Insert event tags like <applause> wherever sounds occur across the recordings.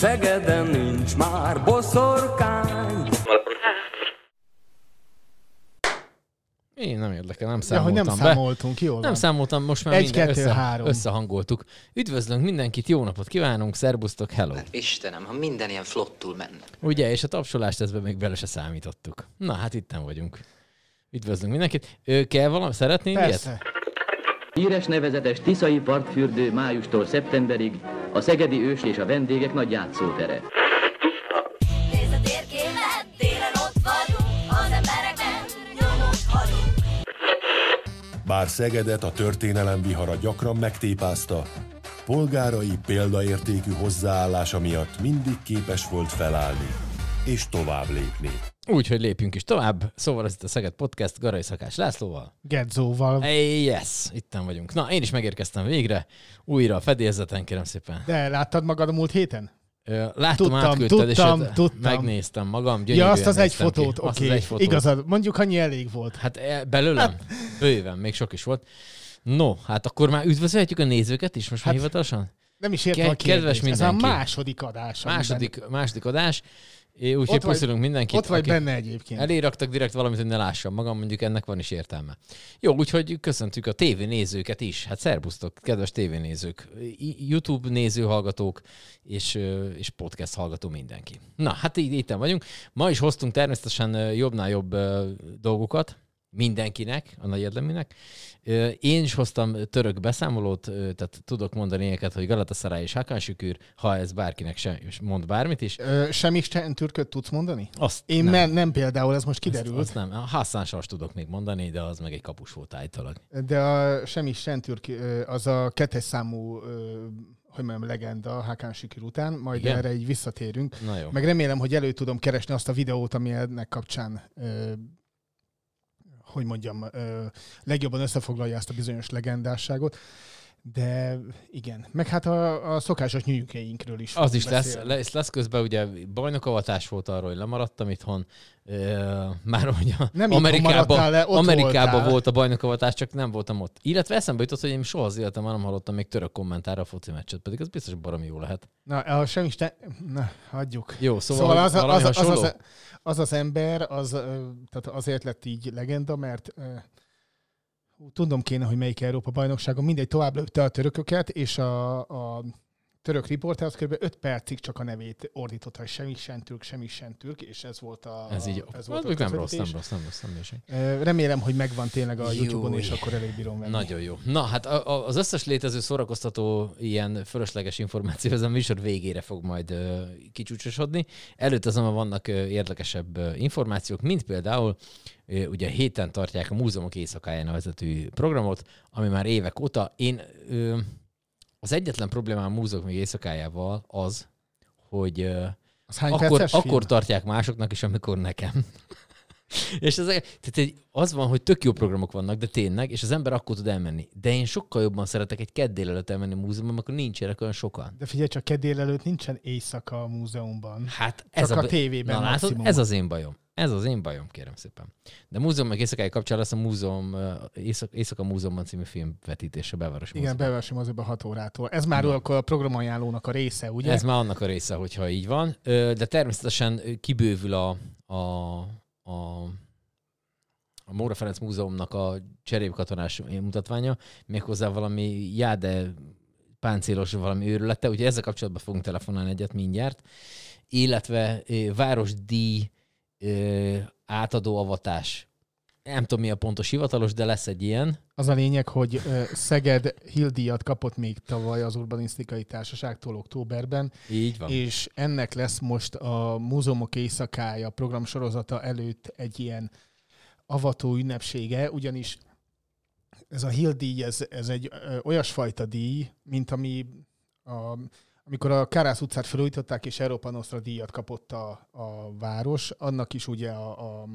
Szegeden nincs már boszorkány. Én nem érdekel, nem Ja, számoltam hogy nem be. számoltunk, jól Nem van. számoltam, most már Egy, minden kettő, össze, három. összehangoltuk. Üdvözlünk mindenkit, jó napot kívánunk, szerbusztok, hello. Istenem, ha minden ilyen flottul menne. Ugye, és a tapsolást ezbe még bele se számítottuk. Na, hát itten vagyunk. Üdvözlünk mindenkit. Ő, kell valami, szeretnél ilyet? Persze. Híres nevezetes Tiszai partfürdő májustól szeptemberig a szegedi ős és a vendégek nagy játszótere. Nézd a térképet, télen ott vagyunk, az embereknek nyomot hagyunk. Bár Szegedet a történelem vihara gyakran megtépázta, polgárai példaértékű hozzáállása miatt mindig képes volt felállni és tovább lépni. Úgyhogy lépjünk is tovább. Szóval ez itt a Szeged Podcast Garai Szakás Lászlóval. Gedzóval. Hey, yes, itten vagyunk. Na, én is megérkeztem végre. Újra a fedélzeten, kérem szépen. De láttad magad a múlt héten? Láttam, Tudtam, átküldted, és tudtam, ott tudtam. megnéztem magam. Ja, azt az egy fotót, oké. az egy fotót. Igazad, mondjuk annyi elég volt. Hát e, belőlem? Bőven, még sok is volt. No, hát akkor már üdvözölhetjük a nézőket is most Hát, hivatalosan? Nem is értem Ke- a kérdést. kedves Ez a mindenki. második adás. amiben- Második, második adás. É, Úgyhogy vagy- puszilunk mindenkit. Ott vagy benne egyébként. Elé raktak direkt valamit, hogy ne lássam magam, mondjuk ennek van is értelme. Jó, úgyhogy köszöntük a tévénézőket is. Hát szerbusztok, kedves tévénézők, YouTube nézőhallgatók és, és podcast hallgató mindenki. Na, hát így itt vagyunk. Ma is hoztunk természetesen jobbnál jobb dolgokat mindenkinek, a nagy érdeműnek. Én is hoztam török beszámolót, tehát tudok mondani ilyeneket, hogy Galatasaray és Hakan Şükür, ha ez bárkinek sem mond bármit is. Ö, sem Isten türköt tudsz mondani? Azt Én nem. nem, nem például, ez most kiderült. Azt, azt nem. A Hassan Sas tudok még mondani, de az meg egy kapus volt állítólag. De a sem Isten türk, az a kettes számú, hogy mondjam, legenda Hakan Şükür után, majd Igen? erre egy visszatérünk. Na jó. Meg remélem, hogy elő tudom keresni azt a videót, ami ennek kapcsán, hogy mondjam, legjobban összefoglalja ezt a bizonyos legendásságot. De igen, meg hát a, a szokásos nyűjükeinkről is. Az is lesz, lesz, lesz közben ugye bajnokavatás volt arról, hogy lemaradtam itthon. Már ugye Nem Amerikában, le, Amerikában voltál. volt a bajnokavatás, csak nem voltam ott. Illetve eszembe jutott, hogy én soha az életemben nem hallottam még török kommentára a foci meccset, pedig az biztos baromi jó lehet. Na, a sem Isten... Na, hagyjuk. Jó, szóval, Szóval az, valami az, az, hasonló? az, az az ember, az, tehát azért lett így legenda, mert hú, tudom kéne, hogy melyik Európa bajnokságon, mindegy, tovább lőtte a törököket, és a, a török riporter az kb. 5 percig csak a nevét ordította, hogy semmi sem türk, semmi sem türk, és ez volt a Ez így, ez volt volt a nem rossz, nem rossz, nem rossz, nem rossz. Remélem, hogy megvan tényleg a. YouTube-on, és akkor elég bírom venni. Nagyon jó. Na, hát az összes létező szórakoztató ilyen fölösleges információ ez a műsor végére fog majd kicsúcsosodni. Előtt azonban vannak érdekesebb információk, mint például ugye héten tartják a Múzeumok Éjszakáján nevezetű programot, ami már évek óta. Én az egyetlen problémám a Múzeumok Éjszakájával az, hogy Az hány akkor, akkor tartják másoknak is, amikor nekem. <laughs> és ez, tehát az van, hogy tök jó programok vannak, de tényleg, és az ember akkor tud elmenni. De én sokkal jobban szeretek egy kedd délelőtt elmenni a múzeumban, amikor nincsenek olyan sokan. De figyelj csak, kedd délelőtt nincsen éjszaka a múzeumban. Hát ez Csak a, a tévében Na, látod, ez az én bajom. Ez az én bajom, kérem szépen. De múzeum meg éjszakai kapcsán lesz a múzeum, Éjszak, Éjszaka Múzeumban című film vetítése Belvárosi Igen, Múzeumban. beversi moziba 6 órától. Ez már akkor a programajánlónak a része, ugye? Ez már annak a része, hogyha így van. De természetesen kibővül a, a, a, a Móra Ferenc Múzeumnak a cserépkatonás mutatványa, méghozzá valami jáde páncélos valami őrülete, úgyhogy ezzel kapcsolatban fogunk telefonálni egyet mindjárt. Illetve városdíj ö, átadó avatás. Nem tudom, mi a pontos hivatalos, de lesz egy ilyen. Az a lényeg, hogy ö, Szeged Hildíjat kapott még tavaly az Urbanisztikai Társaságtól októberben, Így van. és ennek lesz most a Múzeumok Éjszakája program sorozata előtt egy ilyen avató ünnepsége, ugyanis ez a Hill díj, ez, ez egy ö, olyasfajta díj, mint ami a, amikor a Kárász utcát felújították, és Európa Nostra díjat kapott a, a város, annak is ugye a, a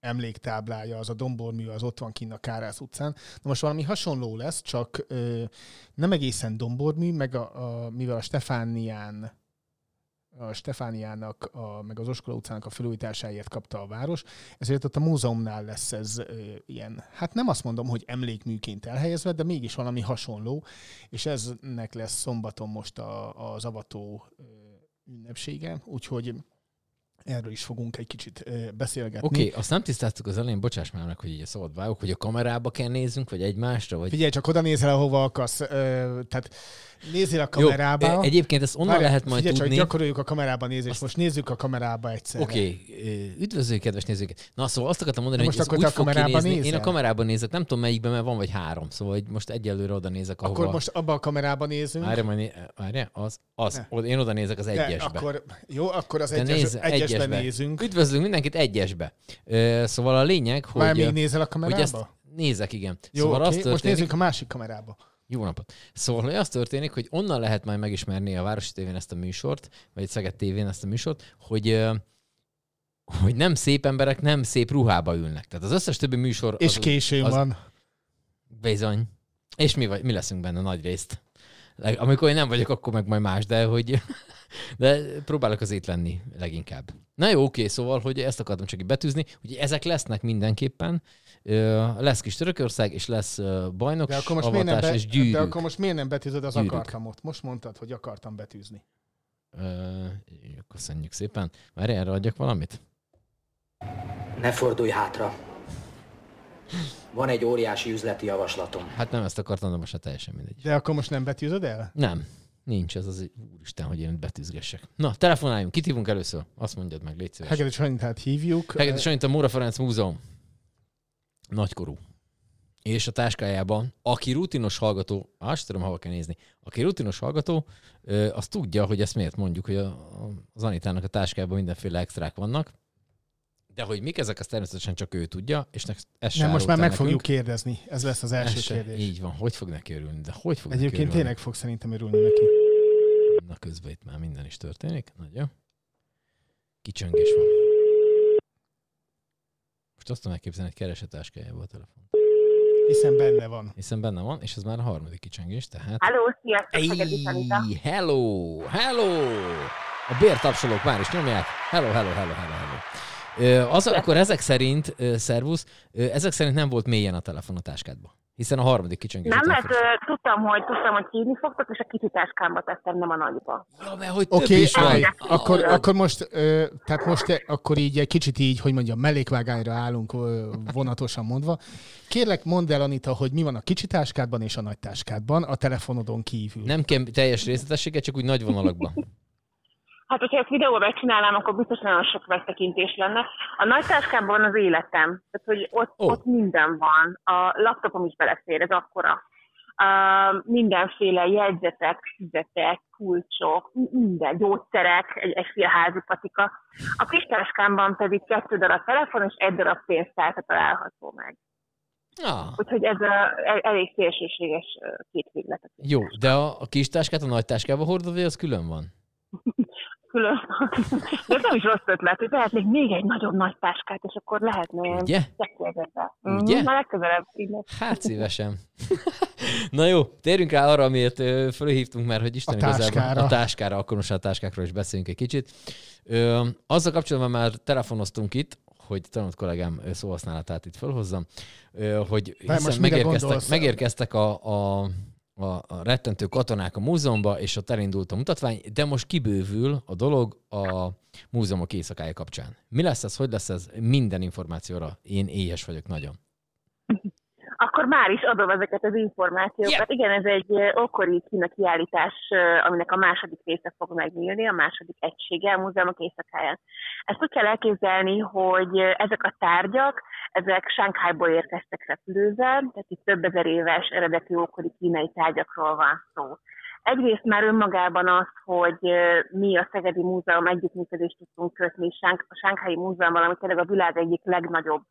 emléktáblája, az a dombormű, az ott van kinn a Kárász utcán. Na most valami hasonló lesz, csak ö, nem egészen dombormű, meg a, a, mivel a Stefánián a Stefániának, a, meg az Oskola utcának a felújításáért kapta a város, ezért ott a múzeumnál lesz ez ö, ilyen, hát nem azt mondom, hogy emlékműként elhelyezve, de mégis valami hasonló, és eznek lesz szombaton most a, az avató ünnepsége, úgyhogy erről is fogunk egy kicsit beszélgetni. Oké, okay, azt nem tisztáztuk az elején, bocsáss már meg, hogy így a szabad vágok, hogy a kamerába kell nézzünk, vagy egymásra, vagy... Figyelj, csak oda nézel, ahova akarsz. Ö, tehát nézzél a kamerába. Jó, e- egyébként ezt onnan Várjál, lehet majd figyelj, tudni. csak gyakoroljuk a kamerába nézést. Azt- Most nézzük a kamerába egyszerre. Oké, okay. üdvözlő kedves nézőket. Na szóval azt akartam mondani, De hogy most ez akkor úgy te a fog kamerába kinézni. Én nézel? a kamerában nézek, nem tudom melyikben, mert van vagy három, szóval hogy most egyelőre oda nézek, ahova... Akkor most abba a kamerába nézünk. Várja. Várja, az, az. Ne. Én oda nézek az De egyesbe. akkor, jó, akkor az Te egyes, nézz, egyesbe, nézünk. Üdvözlünk mindenkit egyesbe. Ö, szóval a lényeg, hogy... Már még nézel a hogy kamerába? ezt nézek, igen. Jó, szóval oké, az történik, most nézzünk a másik kamerába. Jó napot! Szóval, hogy az történik, hogy onnan lehet majd megismerni a Városi tévén ezt a műsort, vagy Szeged tévén ezt a műsort, hogy, hogy nem szép emberek nem szép ruhába ülnek. Tehát az összes többi műsor... És az, későn az- van. Bizony. És mi, vagy, mi leszünk benne nagy részt. Amikor én nem vagyok, akkor meg majd más, de hogy <laughs> de próbálok azért lenni leginkább. Na jó, oké, szóval, hogy ezt akartam csak így betűzni, hogy ezek lesznek mindenképpen. Lesz kis Törökország, és lesz bajnok, De akkor, most miért nem avatás be, és de gyűrűk. akkor most miért nem betűzöd az Gyűrűk. akartamot? Most mondtad, hogy akartam betűzni. Ö, köszönjük szépen. Már erre adjak valamit? Ne fordulj hátra. Van egy óriási üzleti javaslatom. Hát nem ezt akartam, de most hát teljesen mindegy. De akkor most nem betűzöd el? Nem. Nincs ez az, úristen, hogy én betűzgessek. Na, telefonáljunk, kit hívunk először? Azt mondjad meg, légy szíves. Hegedű Sanitát hívjuk. Hegedű Sanit a Móra Ferenc Múzeum. Nagykorú. És a táskájában, aki rutinos hallgató, azt tudom, hova kell nézni, aki rutinos hallgató, az tudja, hogy ezt miért mondjuk, hogy az Anitának a táskájában mindenféle extrák vannak, de hogy mik ezek, azt természetesen csak ő tudja, és ne, ezt Nem, most már meg fogjuk kérdezni. Ez lesz az első Ez kérdés. Így van, hogy fog neki örülni, de hogy fog neki Egyébként örülni? tényleg fog szerintem örülni neki. Na közben itt már minden is történik. Nagyon. Kicsöngés van. Most azt tudom elképzelni, hogy keres a telefon. Hiszen benne van. Hiszen benne van, és ez már a harmadik kicsengés, tehát... Halló, sziasztok, Szegedi Sanita. Ey, hello, hello! A bértapsolók már is nyomják. Hello, hello, hello, hello, hello. Az, akkor ezek szerint, szervusz, ezek szerint nem volt mélyen a telefon a táskádban. Hiszen a harmadik kicsengés. Nem, mert ö, tudtam, hogy tudtam, hogy hívni fogtok, és a kicsi táskámba tettem, nem a nagyba. Ja, mert hogy több Oké, is van. állj, akkor, akkor most, ö, tehát most akkor így egy kicsit így, hogy mondjam, mellékvágányra állunk ö, vonatosan mondva. Kérlek, mondd el, Anita, hogy mi van a kicsi táskádban és a nagy táskádban, a telefonodon kívül. Nem kell teljes részletességet, csak úgy nagy vonalakban. Hát, hogyha ezt videóba megcsinálnám, akkor biztos nagyon sok megtekintés lenne. A nagy táskában van az életem, tehát hogy ott, oh. ott minden van. A laptopom is belefér, ez akkora. Uh, mindenféle jegyzetek, füzetek, kulcsok, minden, gyógyszerek, egy, egy fél házi patika. A kis táskámban pedig kettő darab telefon és egy darab pénztárca található meg. Ah, Úgyhogy ez a, el- elég szélsőséges két véglet. jó, de a, a kis táskát a nagy táskába hordod, vagy az külön van? Külön. De ez nem is rossz ötlet, hogy lehetnék még egy nagyon nagy táskát, és akkor lehetne ilyen Ugye? Ugye? Mhm, Már legközelebb. Hát szívesen. <laughs> Na jó, térjünk rá arra, amiért fölhívtunk már, hogy Isten A igazából táskára. a táskára, akkor most a táskákról is beszéljünk egy kicsit. Ö, azzal kapcsolatban már telefonoztunk itt, hogy tanult kollégám szóhasználatát itt felhozzam, hogy hiszen megérkeztek, megérkeztek a, a, a, a rettentő katonák a múzeumba, és ott elindult a mutatvány, de most kibővül a dolog a múzeumok éjszakája kapcsán. Mi lesz ez, hogy lesz ez? Minden információra én éhes vagyok nagyon. Akkor már is adom ezeket az információkat. Igen, ez egy ö, ókori kína kiállítás, ö, aminek a második része fog megnyílni, a második egysége a múzeumok éjszakáján. Ezt úgy kell elképzelni, hogy ö, ezek a tárgyak, ezek Sánkhájból érkeztek repülővel, tehát itt több ezer éves eredeti ókori kínai tárgyakról van szó. Egyrészt már önmagában az, hogy mi a Szegedi Múzeum együttműködést tudtunk kötni a Sánkhái Múzeummal, ami tényleg a világ egyik legnagyobb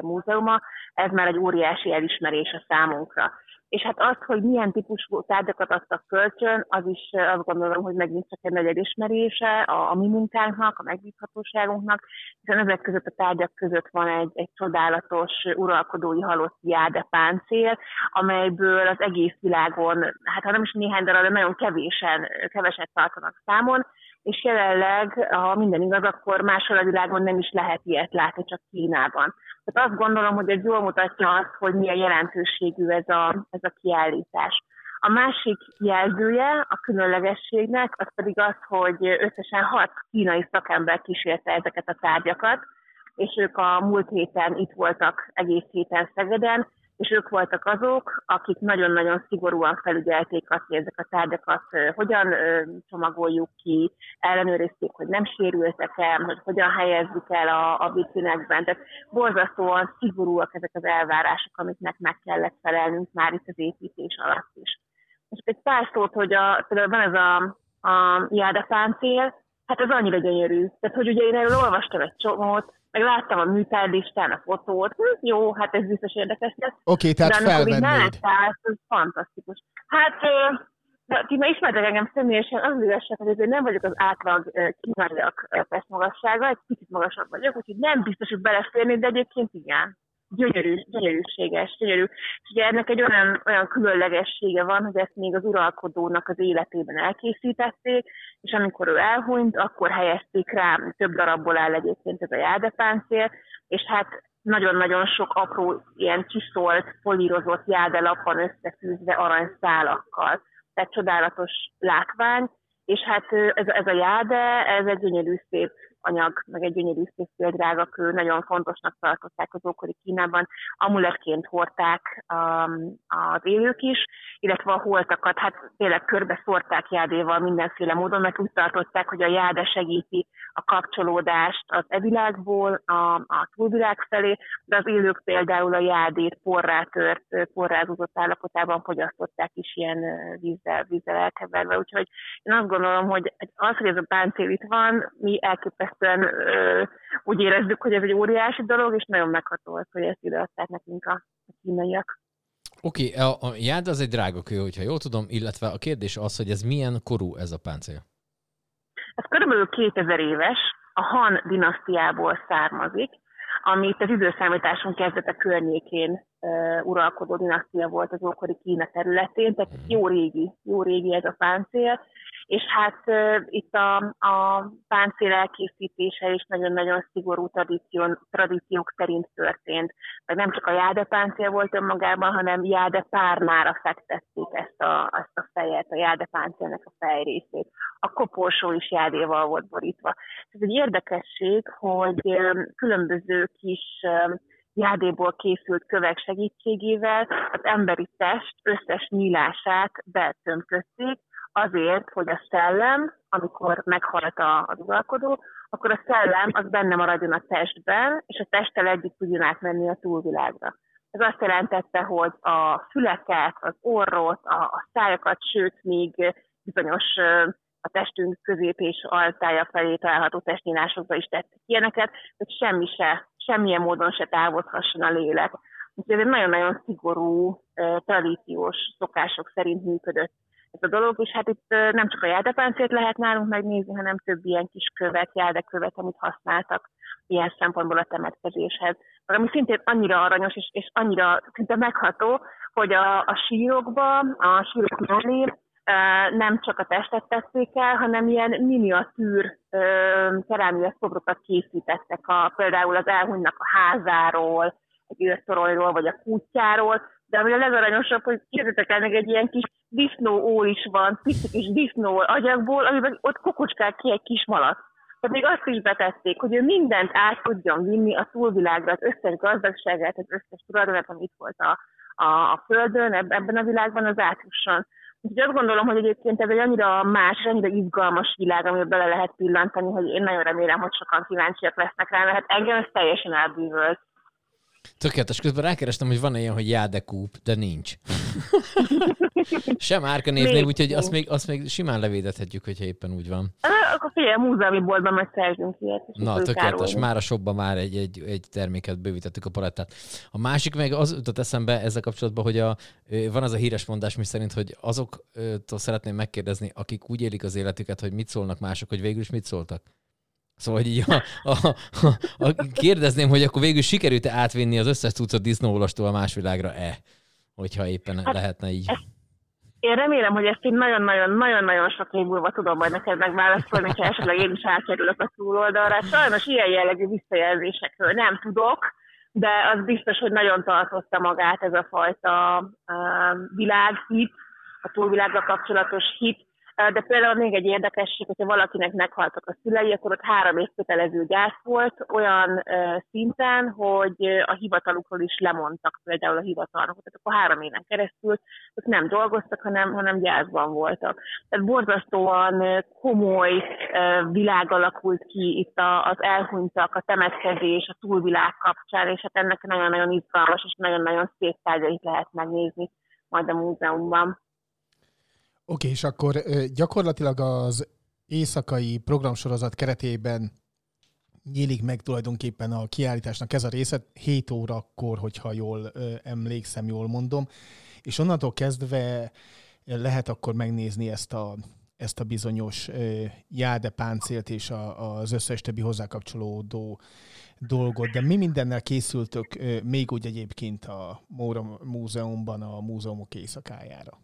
múzeuma, ez már egy óriási elismerés a számunkra. És hát az, hogy milyen típusú tárgyakat adtak kölcsön, az is azt gondolom, hogy megint csak egy nagy elismerése a, a mi munkánknak, a megbízhatóságunknak, hiszen ezek között a tárgyak között van egy, egy csodálatos uralkodói halott jáde páncél, amelyből az egész világon, hát ha nem is néhány darab, de nagyon kevésen, keveset tartanak számon, és jelenleg, ha minden igaz, akkor máshol a világon nem is lehet ilyet látni, csak Kínában. Tehát azt gondolom, hogy ez jól mutatja azt, hogy milyen jelentőségű ez a, ez a kiállítás. A másik jelzője a különlegességnek, az pedig az, hogy összesen hat kínai szakember kísérte ezeket a tárgyakat, és ők a múlt héten itt voltak egész héten Szegeden, és ők voltak azok, akik nagyon-nagyon szigorúan felügyelték azt, hogy ezek a tárgyakat hogyan csomagoljuk ki, ellenőrizték, hogy nem sérültek el, hogy hogyan helyezzük el a, a vitrinekben. Tehát borzasztóan szigorúak ezek az elvárások, amiknek meg kellett felelnünk már itt az építés alatt is. És egy pár szót, hogy a, például van ez a, a jádafáncél, hát ez annyira gyönyörű. Tehát, hogy ugye én erről olvastam egy csomót, meg láttam a műtárlistán a fotót, hm, jó, hát ez biztos érdekes lesz. Oké, okay, tehát De felvennéd. ez fantasztikus. Hát, de ti már ismertek engem személyesen, az igazság, hogy én nem vagyok az átlag kínaiak testmagassága, egy picit magasabb vagyok, úgyhogy nem biztos, hogy beleférni, de egyébként igen gyönyörű, gyönyörűséges, gyönyörű. És ugye ennek egy olyan, olyan különlegessége van, hogy ezt még az uralkodónak az életében elkészítették, és amikor ő elhunyt, akkor helyezték rá, több darabból áll egyébként ez a jádepáncél, és hát nagyon-nagyon sok apró, ilyen csiszolt, polírozott jádelap van összefűzve aranyszálakkal. Tehát csodálatos látvány, és hát ez, ez a jáde, ez egy gyönyörű szép anyag, meg egy gyönyörű szép drága kő, nagyon fontosnak tartották az ókori Kínában, amuletként hordták um, az élők is, illetve a holtakat, hát tényleg körbe szórták jádéval mindenféle módon, mert úgy tartották, hogy a jáde segíti a kapcsolódást az evilágból a, a túlvilág felé, de az élők például a jádét porrá tört, porrázozott állapotában fogyasztották is ilyen vízzel, vízzel elkeverve, úgyhogy én azt gondolom, hogy az, hogy ez a páncél itt van, mi elképesztő ö, úgy érezzük, hogy ez egy óriási dolog, és nagyon megható az, hogy ezt ideadták nekünk a, a kínaiak. Oké, okay, a, a jád az egy drága kő, hogyha jól tudom, illetve a kérdés az, hogy ez milyen korú ez a páncél? Ez körülbelül 2000 éves, a Han dinasztiából származik, amit az időszámításunk kezdete környékén uh, uralkodó dinasztia volt az ókori Kína területén, tehát jó régi, jó régi ez a páncél, és hát itt a, a páncél elkészítése is nagyon-nagyon szigorú tradíció, tradíciók szerint történt. Vagy nem csak a jáde páncél volt önmagában, hanem jáde párnára fektették ezt a, ezt a fejet, a jáde páncélnek a fejrészét. A koporsó is jádéval volt borítva. Ez egy érdekesség, hogy különböző kis jádéból készült kövek segítségével az emberi test összes nyílását betömködték, azért, hogy a szellem, amikor meghalt az uralkodó, akkor a szellem az benne maradjon a testben, és a testtel együtt tudjon átmenni a túlvilágra. Ez azt jelentette, hogy a füleket, az orrot, a, a szájakat, sőt, még bizonyos a testünk közép és altája felé található testnyílásokba is tettek ilyeneket, hogy semmi se, semmilyen módon se távozhasson a lélek. Úgyhogy ez egy nagyon-nagyon szigorú, tradíciós szokások szerint működött ez a dolog, és hát itt nem csak a járdapáncét lehet nálunk megnézni, hanem több ilyen kis követ, járdekövet, amit használtak ilyen szempontból a temetkezéshez. Ami szintén annyira aranyos, és, és annyira szinte megható, hogy a, a sírokba, a sírok mellé nem csak a testet tették el, hanem ilyen miniatűr kerámia szobrokat készítettek, a, például az elhunynak a házáról, egy őrtoronyról, vagy a kutyáról, de ami a legaranyosabb, hogy képzeljétek el, meg egy ilyen kis disznó ó is van, pici kis disznó agyagból, amiben ott kokocskál ki egy kis malac. Tehát még azt is betették, hogy ő mindent át tudjon vinni a túlvilágra, az összes gazdagságát, az összes tulajdonát, amit volt a, a, a Földön, ebben a világban az átjusson. Úgyhogy azt gondolom, hogy egyébként ez egy annyira más, annyira izgalmas világ, amiben bele lehet pillantani, hogy én nagyon remélem, hogy sokan kíváncsiak lesznek rá, mert engem ez teljesen elbűvölt. Tökéletes. Közben rákerestem, hogy van ilyen, hogy jádekúp, de nincs. <laughs> Sem árka Még úgyhogy azt még, azt még simán levédethetjük, hogyha éppen úgy van. Akkor figyelj, múzeumi boltban majd szerzünk ilyet. Na, tökéletes. károlni. Már a shopban már egy, egy, egy terméket bővítettük a palettát. A másik meg az jutott eszembe ezzel kapcsolatban, hogy a, van az a híres mondás, mi szerint, hogy azoktól szeretném megkérdezni, akik úgy élik az életüket, hogy mit szólnak mások, hogy végül is mit szóltak. Szóval, hogy így a, a, a, a, kérdezném, hogy akkor végül sikerült-e átvinni az összes cuccot disznóolastól a más világra-e? Hogyha éppen Hát, lehetne így. Én remélem, hogy ezt így nagyon-nagyon-nagyon-nagyon sok év múlva tudom majd neked megválaszolni, ha esetleg én is átkerülök a túloldalra. Sajnos ilyen jellegű visszajelzésekről nem tudok, de az biztos, hogy nagyon tartotta magát ez a fajta uh, világhit, a túlvilággal kapcsolatos hit. De például még egy érdekesség, hogyha valakinek meghaltak a szülei, akkor ott három év gyász volt, olyan szinten, hogy a hivatalukról is lemondtak például a hivatalnokot. Tehát akkor három éven keresztül ők nem dolgoztak, hanem, hanem gyászban voltak. Tehát borzasztóan komoly világ alakult ki itt az elhunytak, a temetkezés, a túlvilág kapcsán, és hát ennek nagyon-nagyon izgalmas és nagyon-nagyon szép tárgyait lehet megnézni majd a múzeumban. Oké, és akkor gyakorlatilag az éjszakai programsorozat keretében nyílik meg tulajdonképpen a kiállításnak ez a része 7 órakor, hogyha jól emlékszem, jól mondom, és onnantól kezdve lehet akkor megnézni ezt a, ezt a bizonyos ö, jáde páncélt és a, az összes többi hozzá kapcsolódó dolgot, de mi mindennel készültök még úgy egyébként a Móra Múzeumban a múzeumok éjszakájára?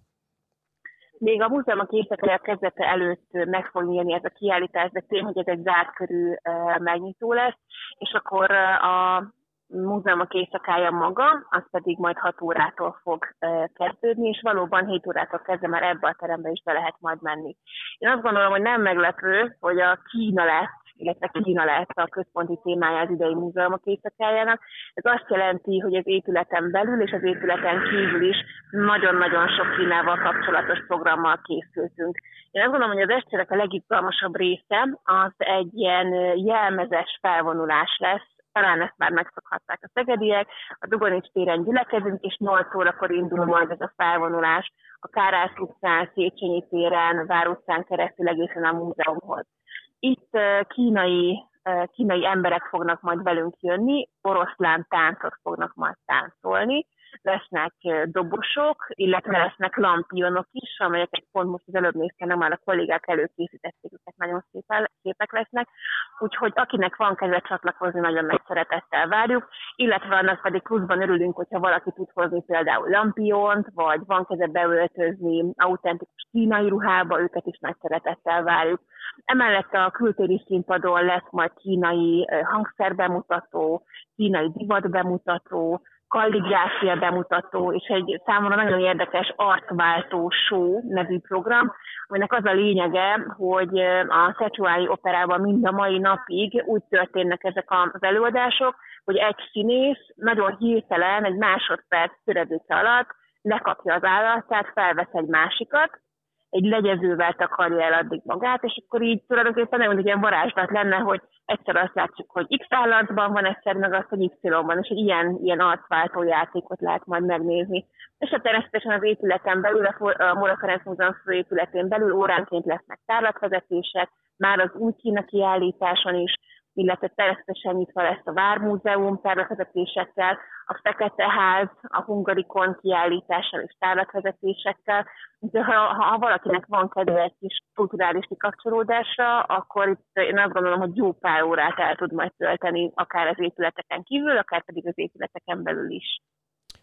Még a múzeumok éjszakája kezdete előtt meg fog nyílni ez a kiállítás, de tény, hogy ez egy zárt körű megnyitó lesz, és akkor a múzeumok éjszakája maga, az pedig majd 6 órától fog kezdődni, és valóban 7 órától kezdve már ebbe a terembe is be lehet majd menni. Én azt gondolom, hogy nem meglepő, hogy a Kína lesz, illetve Kína lesz a központi témája az idei múzeumok éjszakájának. Ez azt jelenti, hogy az épületen belül és az épületen kívül is nagyon-nagyon sok Kínával kapcsolatos programmal készültünk. Én azt gondolom, hogy az estérek a legizgalmasabb része az egy ilyen jelmezes felvonulás lesz, talán ezt már megszokhatták a szegediek, a Dugonics téren gyülekezünk, és 8 órakor indul majd ez a felvonulás a Kárász utcán, Széchenyi téren, Vár utcán keresztül egészen a múzeumhoz. Itt kínai, kínai emberek fognak majd velünk jönni, oroszlán táncot fognak majd táncolni, lesznek dobosok, illetve lesznek lampionok is, amelyeket pont most az előbb néztem, nem már a kollégák előkészítették, őket nagyon szépen, szépek lesznek. Úgyhogy akinek van kedve csatlakozni, nagyon nagy szeretettel várjuk, illetve annak pedig pluszban örülünk, hogyha valaki tud hozni például lampiont, vagy van kedve beöltözni autentikus kínai ruhába, őket is nagy szeretettel várjuk. Emellett a kültéri színpadon lesz majd kínai hangszerbemutató, kínai divatbemutató, kalligráfia bemutató, és egy számomra nagyon érdekes arcváltó show nevű program, aminek az a lényege, hogy a Szecsuái operában mind a mai napig úgy történnek ezek az előadások, hogy egy színész nagyon hirtelen, egy másodperc töredéke alatt lekapja az állatát, felvesz egy másikat, egy legyezővel takarja el addig magát, és akkor így tulajdonképpen nem egy ilyen varázslat lenne, hogy egyszer azt látjuk, hogy X állatban van, egyszer meg azt, hogy Y-ban, és egy ilyen, ilyen arcváltó játékot lehet majd megnézni. És hát természetesen az épületen belül, a a Móra Ferenc Múzeum főépületén belül óránként lesznek tárlatvezetések, már az új Kína kiállításon is, illetve természetesen nyitva lesz a Vármúzeum tárlatvezetésekkel, a Fekete Ház, a Hungarikon kiállítással és tárlatvezetésekkel. De ha, ha valakinek van kedve egy kis kulturális kikapcsolódásra, akkor itt én azt gondolom, hogy jó pár órát el tud majd tölteni, akár az épületeken kívül, akár pedig az épületeken belül is.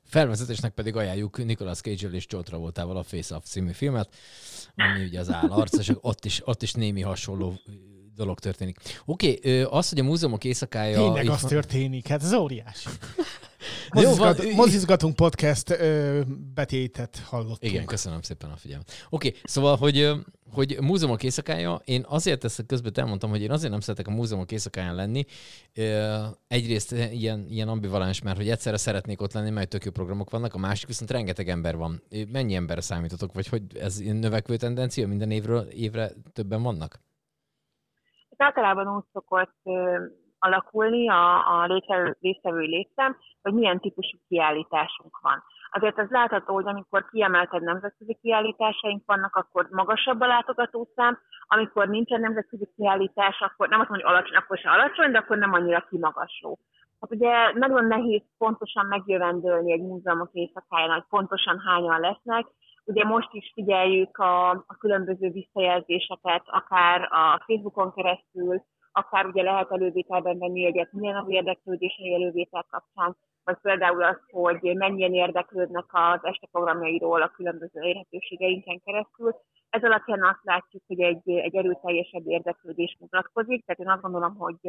Felvezetésnek pedig ajánljuk Nicolas Cage-el és John Travoltával a Face Off című filmet, ami ugye az állarc, és ott is, ott is némi hasonló dolog történik. Oké, okay, az, hogy a múzeumok éjszakája... Tényleg az van- történik, hát ez óriási. <laughs> Jó, van, Mozizgat, ő- mozizgatunk podcast ö, betétet hallottunk. Igen, köszönöm szépen a figyelmet. Oké, okay, szóval, hogy, hogy múzeumok éjszakája, én azért ezt közben elmondtam, hogy én azért nem szeretek a múzeumok éjszakáján lenni. Egyrészt ilyen, ilyen ambivalens, mert hogy egyszerre szeretnék ott lenni, mert tök jó programok vannak, a másik viszont rengeteg ember van. Mennyi emberre számítotok, vagy hogy ez növekvő tendencia, minden évről évre többen vannak? Ez általában úgy szokott alakulni a, a létevő, résztvevői létszám, hogy milyen típusú kiállításunk van. azért az látható, hogy amikor kiemelted nemzetközi kiállításaink vannak, akkor magasabb a látogatószám, amikor nincsen nemzetközi kiállítás, akkor nem azt mondom, hogy alacsony, akkor se alacsony, de akkor nem annyira kimagasló. Hát ugye nagyon nehéz pontosan megjövendölni egy múzeumok éjszakáján, hogy pontosan hányan lesznek. Ugye most is figyeljük a, a különböző visszajelzéseket, akár a Facebookon keresztül, akár ugye lehet elővételben venni egyet, milyen az érdeklődés a elővétel kapcsán, vagy például az, hogy mennyien érdeklődnek az este programjairól a különböző érhetőségeinken keresztül. Ez alapján azt látjuk, hogy egy, egy erőteljesebb érdeklődés mutatkozik, tehát én azt gondolom, hogy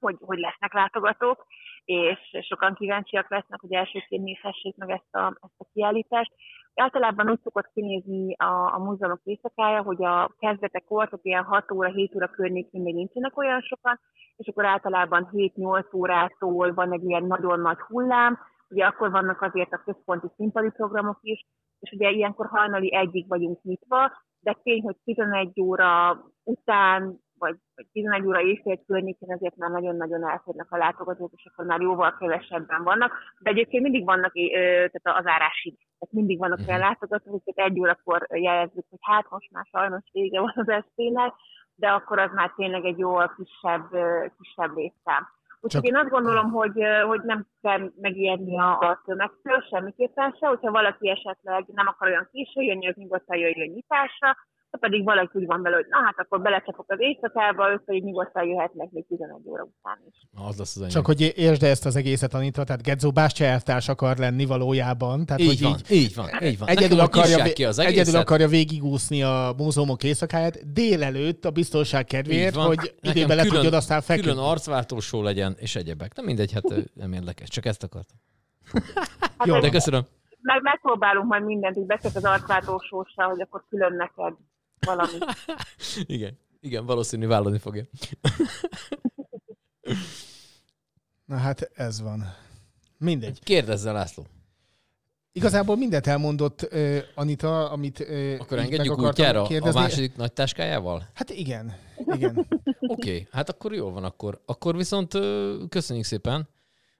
hogy, hogy lesznek látogatók, és sokan kíváncsiak lesznek, hogy elsőként nézhessék meg ezt a, ezt a kiállítást. Általában úgy szokott kinézni a, a múzeumok éjszakája, hogy a kezdetek volt, hogy ilyen 6 óra, 7 óra környékén még nincsenek olyan sokan, és akkor általában 7-8 órától van egy ilyen nagyon nagy hullám, ugye akkor vannak azért a központi színpadi programok is, és ugye ilyenkor hajnali egyig vagyunk nyitva, de tény, hogy 11 óra után vagy, vagy 11 óra éjfél környékén azért már nagyon-nagyon elférnek a látogatók, és akkor már jóval kevesebben vannak. De egyébként mindig vannak tehát az árásig, tehát mindig vannak olyan mhm. látogatók, hogy egy órakor jelezzük, hogy hát most már sajnos vége van az estének, de akkor az már tényleg egy jóval kisebb, kisebb létszám. Úgyhogy én azt gondolom, hogy, hogy nem kell megijedni a, a tömegtől, semmiképpen se, hogyha valaki esetleg nem akar olyan késő jönni, az nyugodtan jöjjön nyitásra, ha pedig valaki úgy van vele, hogy na hát akkor belecsapok az éjszakába, ő pedig nyugodtan jöhetnek még 11 óra után is. Az lesz az Csak hogy értsd ezt az egészet, Anita, tehát Gedzo Bástya eltárs akar lenni valójában. Tehát, így, hogy van, így, így van, így van. Egyedül, akarja, ki az egyedül akarja végigúszni a múzeumok éjszakáját délelőtt a biztonság kedvéért, hogy időben le tudjad aztán feküdni. Külön arcváltósó legyen, és egyebek. Nem mindegy, hát nem érdekes, csak ezt akartam. Jó, de köszönöm. Meg megpróbálunk majd mindent, hogy beszélek az arcváltósósra, hogy akkor külön neked valami. <laughs> igen, igen, valószínű vállalni fogja. <laughs> Na hát ez van. Mindegy. Kérdezzel, László. Igazából mindent elmondott uh, Anita, amit uh, Akkor engedjük útjára kérdezni. a második nagy táskájával? Hát igen, igen. <laughs> Oké, okay, hát akkor jó van akkor. Akkor viszont uh, köszönjük szépen.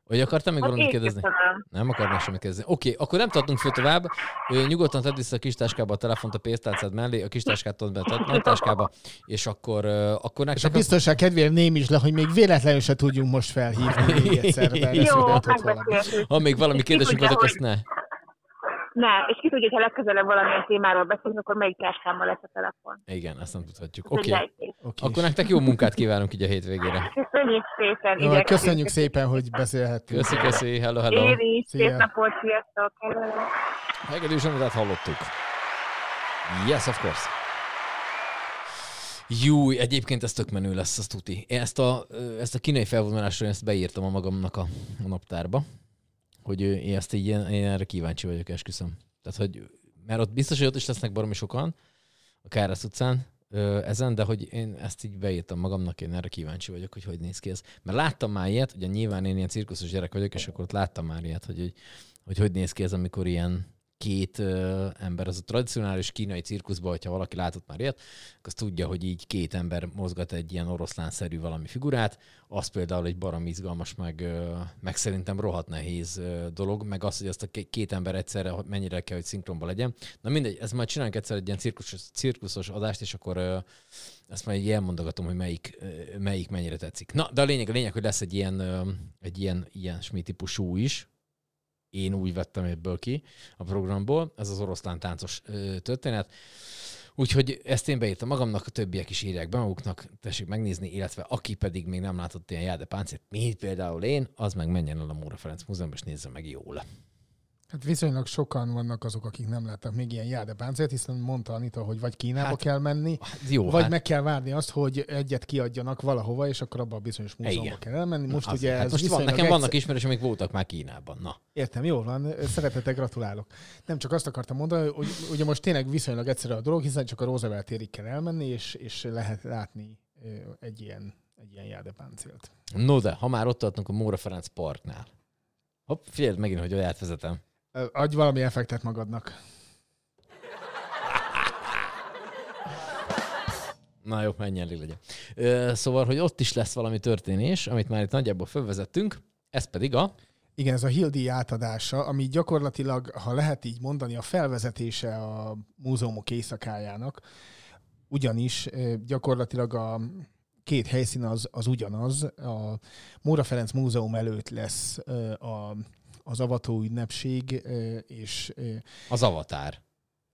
Vagy akartam még hát valamit kérdezni? Köszönöm. Nem akarnál semmit kérdezni. Oké, okay, akkor nem tartunk föl tovább. Nyugodtan tedd vissza a kis táskába a telefont a pénztárcád mellé, a kis táskát be a nagy táskába, és akkor, akkor nektek... És a biztonság kedvéért ném is le, hogy még véletlenül se tudjunk most felhívni <laughs> még egyszer. <laughs> Jó, Ha még valami kérdésünk akkor azt ne. Ne, és ki tudja, hogy ha legközelebb valamilyen témáról beszélünk, akkor melyik táskámmal lesz a telefon. Igen, ezt nem tudhatjuk. Oké. Okay. Okay. Akkor nektek jó munkát kívánunk így a hétvégére. <laughs> Köszönjük szépen. Jó, köszönjük szépen, hogy beszélhettünk. Köszi, köszi. Hello, hello. Én is. Szép napot, sziasztok. Hegedű Zsanitát hallottuk. Yes, of course. Jú, egyébként ez tök menő lesz, az tuti. Én ezt a, ezt a kínai felvonulásra ezt beírtam a magamnak a, a naptárba hogy én ezt így, én erre kíváncsi vagyok, esküszöm. Tehát, hogy, mert ott biztos, hogy ott is lesznek baromi sokan, a Kárász utcán, ezen, de hogy én ezt így beírtam magamnak, én erre kíváncsi vagyok, hogy hogy néz ki ez. Mert láttam már ilyet, ugye nyilván én ilyen cirkuszos gyerek vagyok, és akkor ott láttam már ilyet, hogy hogy, hogy, hogy néz ki ez, amikor ilyen két ö, ember, az a tradicionális kínai cirkuszban, hogyha valaki látott már ilyet, az tudja, hogy így két ember mozgat egy ilyen oroszlánszerű valami figurát, az például egy barom izgalmas, meg, ö, meg szerintem rohadt nehéz ö, dolog, meg az, hogy ezt a két ember egyszerre mennyire kell, hogy szinkronba legyen. Na mindegy, ez majd csinálunk egyszer egy ilyen cirkuszos, cirkuszos adást, és akkor ö, ezt majd így elmondogatom, hogy melyik, melyik mennyire tetszik. Na, de a lényeg, a lényeg, hogy lesz egy ilyen, egy ilyen, ilyen típusú is, én úgy vettem ebből ki a programból, ez az oroszlán táncos történet. Úgyhogy ezt én beírtam magamnak, a többiek is írják be maguknak, tessék megnézni, illetve aki pedig még nem látott ilyen Jáde Páncért, mint például én, az meg menjen el a Móra Ferenc Múzeumban, és nézze meg jól. Hát viszonylag sokan vannak azok, akik nem láttak még ilyen jádepáncért, hiszen mondta Anita, hogy vagy Kínába hát, kell menni, hát jó, vagy hát... meg kell várni azt, hogy egyet kiadjanak valahova, és akkor abban a bizonyos múzeumba Igen. kell elmenni. Most hát, ugye hát ez most van, nekem egyszer... vannak ismerősök, amik voltak már Kínában. Na. Értem, jó van, szeretettel gratulálok. Nem csak azt akartam mondani, hogy ugye most tényleg viszonylag egyszerű a dolog, hiszen csak a Roosevelt térig kell elmenni, és, és lehet látni egy ilyen, egy ilyen jádepáncélt. No de, ha már ott tartunk a Móra Ferenc Parknál. Hopp, figyeld megint, hogy olyat vezetem. Adj valami effektet magadnak. Na jó, menj elég legyen. Szóval, hogy ott is lesz valami történés, amit már itt nagyjából fölvezettünk, ez pedig a... Igen, ez a Hildi átadása, ami gyakorlatilag, ha lehet így mondani, a felvezetése a múzeumok éjszakájának, ugyanis gyakorlatilag a két helyszín az, az ugyanaz. A Móra Ferenc Múzeum előtt lesz a, az avató ünnepség, és... Az avatár.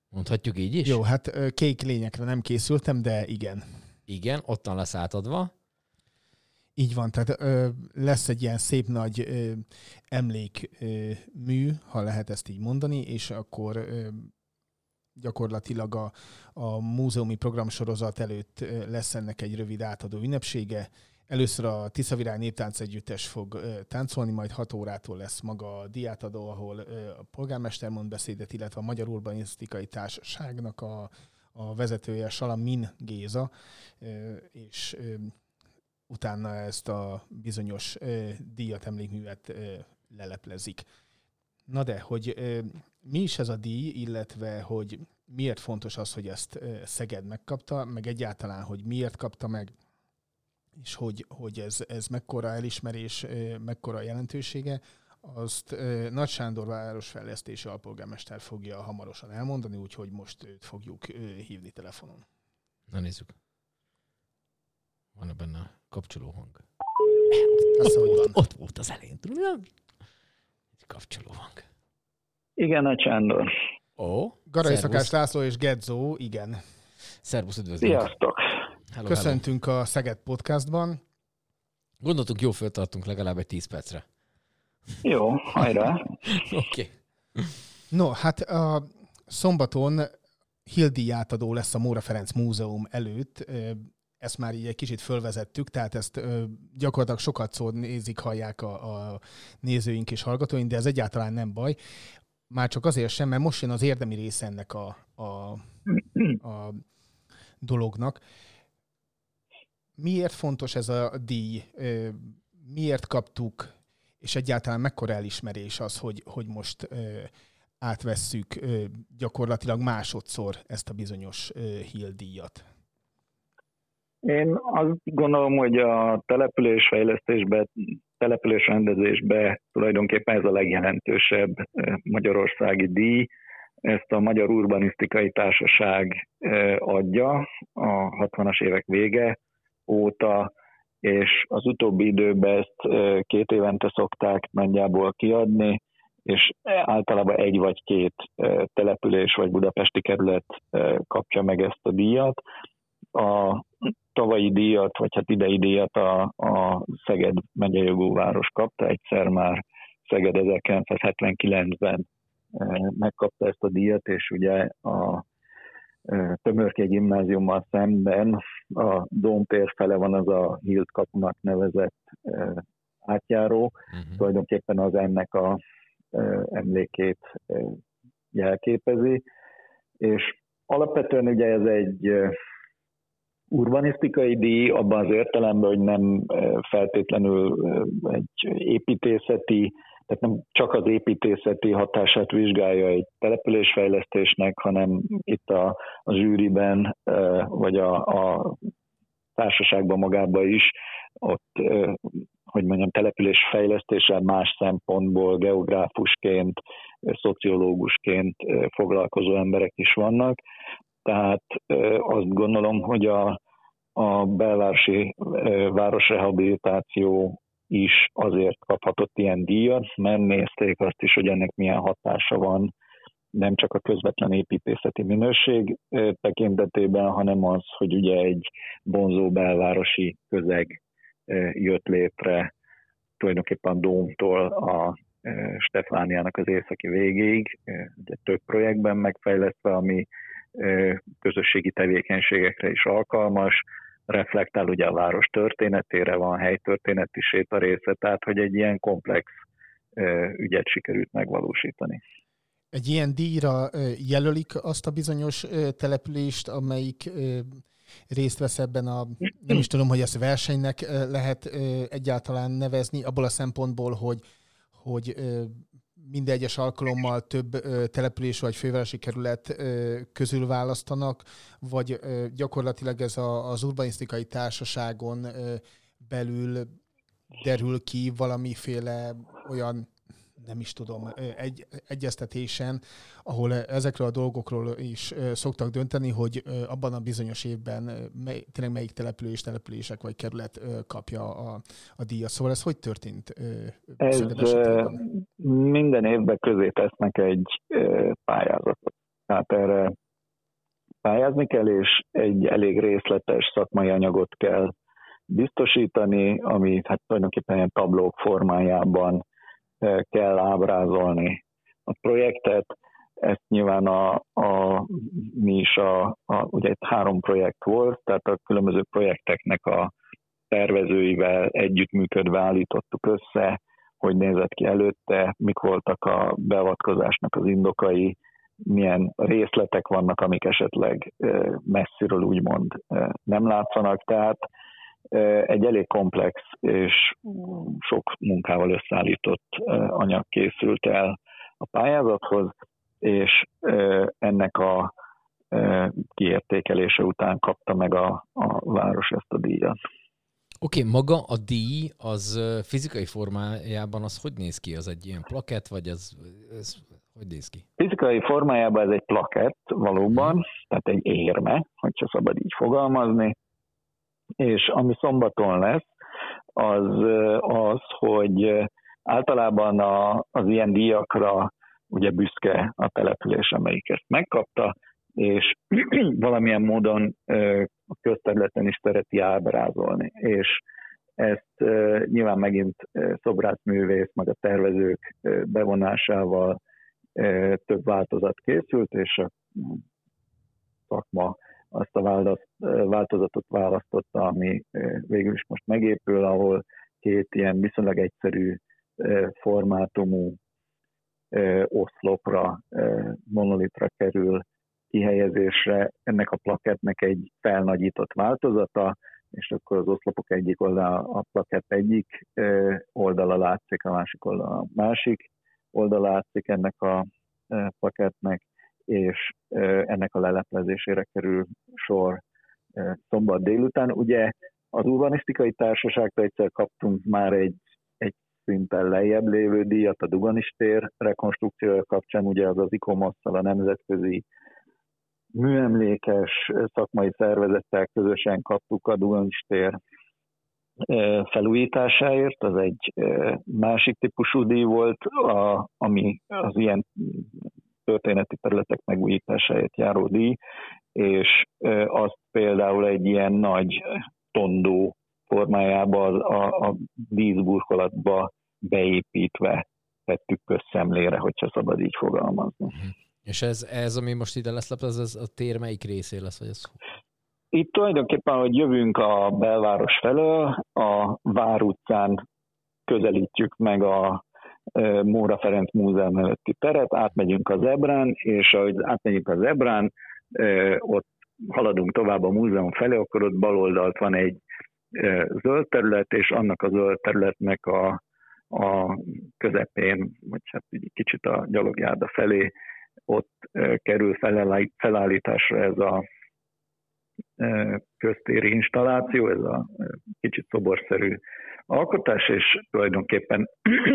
Mondhatjuk így is? Jó, hát kék lényekre nem készültem, de igen. Igen, ottan lesz átadva. Így van, tehát ö, lesz egy ilyen szép nagy ö, emlékmű, ha lehet ezt így mondani, és akkor ö, gyakorlatilag a, a múzeumi programsorozat előtt lesz ennek egy rövid átadó ünnepsége. Először a Tiszavirág Néptánc Együttes fog táncolni, majd 6 órától lesz maga a diátadó, ahol a polgármester mond beszédet, illetve a Magyar Urbanisztikai Társaságnak a, a vezetője Salamin Géza, és utána ezt a bizonyos díjat, emlékművet leleplezik. Na de, hogy mi is ez a díj, illetve hogy miért fontos az, hogy ezt Szeged megkapta, meg egyáltalán, hogy miért kapta meg, és hogy, hogy ez, ez mekkora elismerés, mekkora jelentősége, azt Nagy Sándor városfejlesztési alpolgármester fogja hamarosan elmondani, úgyhogy most őt fogjuk hívni telefonon. Na nézzük. Van-e benne a kapcsoló hang? Azt ott, ott, ott, ott volt az elején? Egy kapcsoló hang. Igen, a Sándor. Ó, Garai. Szakás László és Gedzó, igen. Szervusz, üdvözlünk. Sziasztok! Hello, Köszöntünk a Szeged Podcastban. hello. Gondoltunk, jó föltartunk legalább egy 10 percre. Jó, hajrá! <laughs> Oké. Okay. No, hát a szombaton Hildi átadó lesz a Móra Ferenc Múzeum előtt. Ezt már így egy kicsit fölvezettük, tehát ezt gyakorlatilag sokat szó nézik, hallják a, a nézőink és hallgatóink, de ez egyáltalán nem baj. Már csak azért sem, mert most jön az érdemi része ennek a, a, a dolognak. Miért fontos ez a díj? Miért kaptuk, és egyáltalán mekkora elismerés az, hogy, hogy most átvesszük gyakorlatilag másodszor ezt a bizonyos Hill díjat? Én azt gondolom, hogy a településfejlesztésbe, településrendezésbe tulajdonképpen ez a legjelentősebb magyarországi díj. Ezt a Magyar Urbanisztikai Társaság adja a 60-as évek vége óta, és az utóbbi időben ezt két évente szokták nagyjából kiadni, és általában egy vagy két település vagy budapesti kerület kapja meg ezt a díjat. A tavalyi díjat, vagy hát idei díjat a, a Szeged megyei jogú város kapta, egyszer már Szeged 1979-ben eh, megkapta ezt a díjat, és ugye a Tömörke gimnáziummal szemben a Dómtér fele van az a Hilt kapunak nevezett átjáró, Uh-huh. tulajdonképpen az ennek a emlékét jelképezi, és alapvetően ugye ez egy urbanisztikai díj abban az értelemben, hogy nem feltétlenül egy építészeti, tehát nem csak az építészeti hatását vizsgálja egy településfejlesztésnek, hanem itt a, a zsűriben, vagy a, a társaságban magában is, ott, hogy mondjam, településfejlesztéssel más szempontból geográfusként, szociológusként foglalkozó emberek is vannak. Tehát eh, azt gondolom, hogy a, a belvárosi eh, városrehabilitáció is azért kaphatott ilyen díjat, mert nézték azt is, hogy ennek milyen hatása van nem csak a közvetlen építészeti minőség tekintetében, hanem az, hogy ugye egy vonzó belvárosi közeg jött létre tulajdonképpen Dómtól a Stefániának az északi végéig, ugye több projektben megfejlesztve, ami közösségi tevékenységekre is alkalmas, reflektál ugye a város történetére, van helytörténeti sétarésze, tehát hogy egy ilyen komplex ügyet sikerült megvalósítani. Egy ilyen díjra jelölik azt a bizonyos települést, amelyik részt vesz ebben a, nem is tudom, hogy ezt versenynek lehet egyáltalán nevezni, abból a szempontból, hogy, hogy minden egyes alkalommal több ö, település vagy fővárosi kerület ö, közül választanak, vagy ö, gyakorlatilag ez a, az urbanisztikai társaságon ö, belül derül ki valamiféle olyan nem is tudom, egy, egyeztetésen, ahol ezekről a dolgokról is szoktak dönteni, hogy abban a bizonyos évben mely, tényleg melyik település, települések vagy kerület kapja a, a díjat. Szóval ez hogy történt? Ez minden évben közé tesznek egy pályázatot. Tehát erre pályázni kell, és egy elég részletes szakmai anyagot kell biztosítani, ami hát tulajdonképpen ilyen tablók formájában kell ábrázolni a projektet. Ezt nyilván a, a, mi is a, a, ugye egy három projekt volt, tehát a különböző projekteknek a tervezőivel együttműködve állítottuk össze, hogy nézett ki előtte, mik voltak a beavatkozásnak az indokai, milyen részletek vannak, amik esetleg messziről úgymond nem látszanak. Tehát egy elég komplex és sok munkával összeállított anyag készült el a pályázathoz, és ennek a kiértékelése után kapta meg a, a város ezt a díjat. Oké, okay, maga a díj az fizikai formájában az hogy néz ki? Az egy ilyen plakett, vagy az, ez hogy néz ki? Fizikai formájában ez egy plakett valóban, tehát egy érme, hogyha szabad így fogalmazni, és ami szombaton lesz, az az, hogy általában a, az ilyen díjakra ugye büszke a település, amelyik ezt megkapta, és <clears throat> valamilyen módon a közterületen is szereti ábrázolni. És ezt nyilván megint szobrászművész, meg a tervezők bevonásával több változat készült, és a szakma azt a változatot választotta, ami végül is most megépül, ahol két ilyen viszonylag egyszerű formátumú oszlopra, monolitra kerül kihelyezésre. Ennek a plakettnek egy felnagyított változata, és akkor az oszlopok egyik oldala a plakett egyik oldala látszik, a másik oldala a másik oldala látszik ennek a plakettnek, és ennek a leleplezésére kerül sor szombat délután. Ugye az urbanisztikai társaságtól egyszer kaptunk már egy, egy szinten lejjebb lévő díjat a Duganistér rekonstrukciója kapcsán, ugye az az ICOMOS-szal a nemzetközi műemlékes szakmai szervezettel közösen kaptuk a Duganistér felújításáért, az egy másik típusú díj volt, a, ami az ilyen történeti területek megújításáért járó díj, és azt például egy ilyen nagy tondó formájában a, a vízburkolatba beépítve tettük közszemlére, hogyha szabad így fogalmazni. Mhm. És ez, ez ami most ide lesz ez, ez a tér melyik részé lesz? Vagy ez? Itt tulajdonképpen, hogy jövünk a belváros felől, a Vár utcán közelítjük meg a Móra Ferenc Múzeum előtti teret, átmegyünk az Ebrán, és ahogy átmegyünk az Ebrán, ott haladunk tovább a múzeum felé, akkor ott baloldalt van egy zöld terület, és annak a zöld területnek a, a közepén, vagy hát kicsit a gyalogjárda felé, ott kerül felállításra ez a köztéri installáció, ez a kicsit szoborszerű alkotás, és tulajdonképpen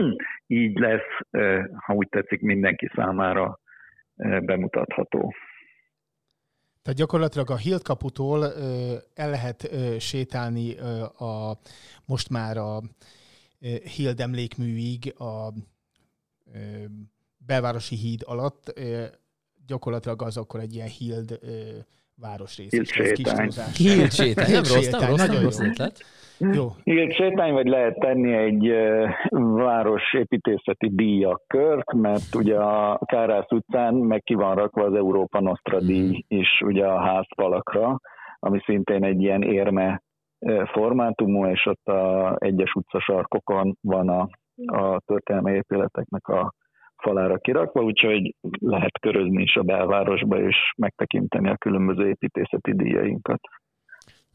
<clears throat> így lesz, ha úgy tetszik, mindenki számára bemutatható. Tehát gyakorlatilag a Hilt kaputól el lehet sétálni a, most már a Hild emlékműig a belvárosi híd alatt. Gyakorlatilag az akkor egy ilyen Hild városrész. Hild sétány. Hild sétány. Nem rossz, nem rossz, ötlet. Jó. Igen, sétány, vagy lehet tenni egy város építészeti díjakkört, mert ugye a Kárász utcán meg ki van rakva az Európa Nostra díj is ugye a házfalakra, ami szintén egy ilyen érme formátumú, és ott a egyes utcasarkokon van a, a történelmi épületeknek a falára kirakva, úgyhogy lehet körözni is a belvárosba, és megtekinteni a különböző építészeti díjainkat.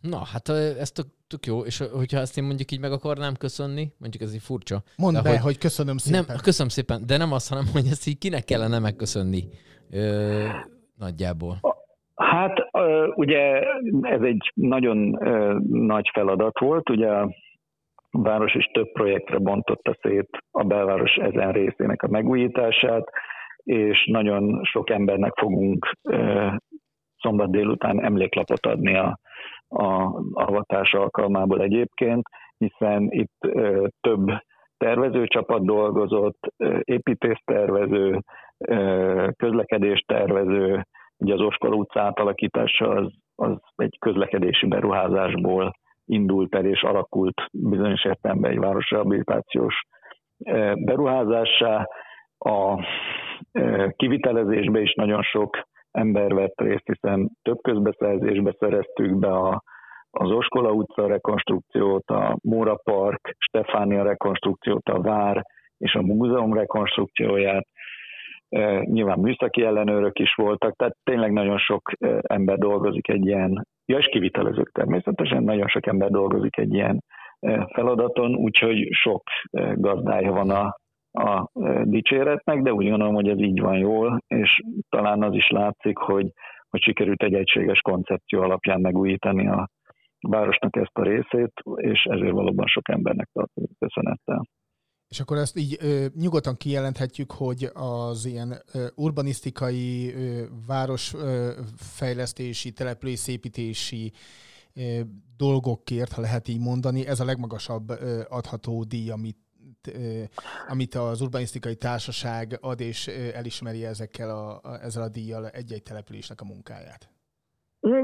Na, hát ez tök, tök jó, és hogyha ezt én mondjuk így meg akarnám köszönni, mondjuk ez így furcsa. Mondd be, hogy, hogy köszönöm szépen. Nem, köszönöm szépen, de nem azt, hanem hogy ezt így kinek kellene megköszönni ö, nagyjából. Hát ugye ez egy nagyon nagy feladat volt, ugye város is több projektre bontotta szét a belváros ezen részének a megújítását, és nagyon sok embernek fogunk szombat délután emléklapot adni a, a avatás alkalmából egyébként, hiszen itt több tervezőcsapat dolgozott, építésztervező, közlekedéstervező, ugye az Oskol utca átalakítása az, az egy közlekedési beruházásból indult el és alakult bizonyos értelemben egy városrehabilitációs beruházássá. A kivitelezésbe is nagyon sok ember vett részt, hiszen több közbeszerzésbe szereztük be a, az Oskola utca rekonstrukciót, a Móra Park, Stefánia rekonstrukciót, a Vár és a múzeum rekonstrukcióját. Nyilván műszaki ellenőrök is voltak, tehát tényleg nagyon sok ember dolgozik egy ilyen, ja és kivitelezők természetesen, nagyon sok ember dolgozik egy ilyen feladaton, úgyhogy sok gazdája van a, a dicséretnek, de úgy gondolom, hogy ez így van jól, és talán az is látszik, hogy, hogy sikerült egy egységes koncepció alapján megújítani a városnak ezt a részét, és ezért valóban sok embernek tartozik köszönettel. És akkor ezt így ö, nyugodtan kijelenthetjük, hogy az ilyen ö, urbanisztikai, ö, városfejlesztési, településépítési ö, dolgokért, ha lehet így mondani, ez a legmagasabb ö, adható díj, amit amit az urbanisztikai társaság ad és elismeri ezekkel a, ezzel a díjjal egy-egy településnek a munkáját.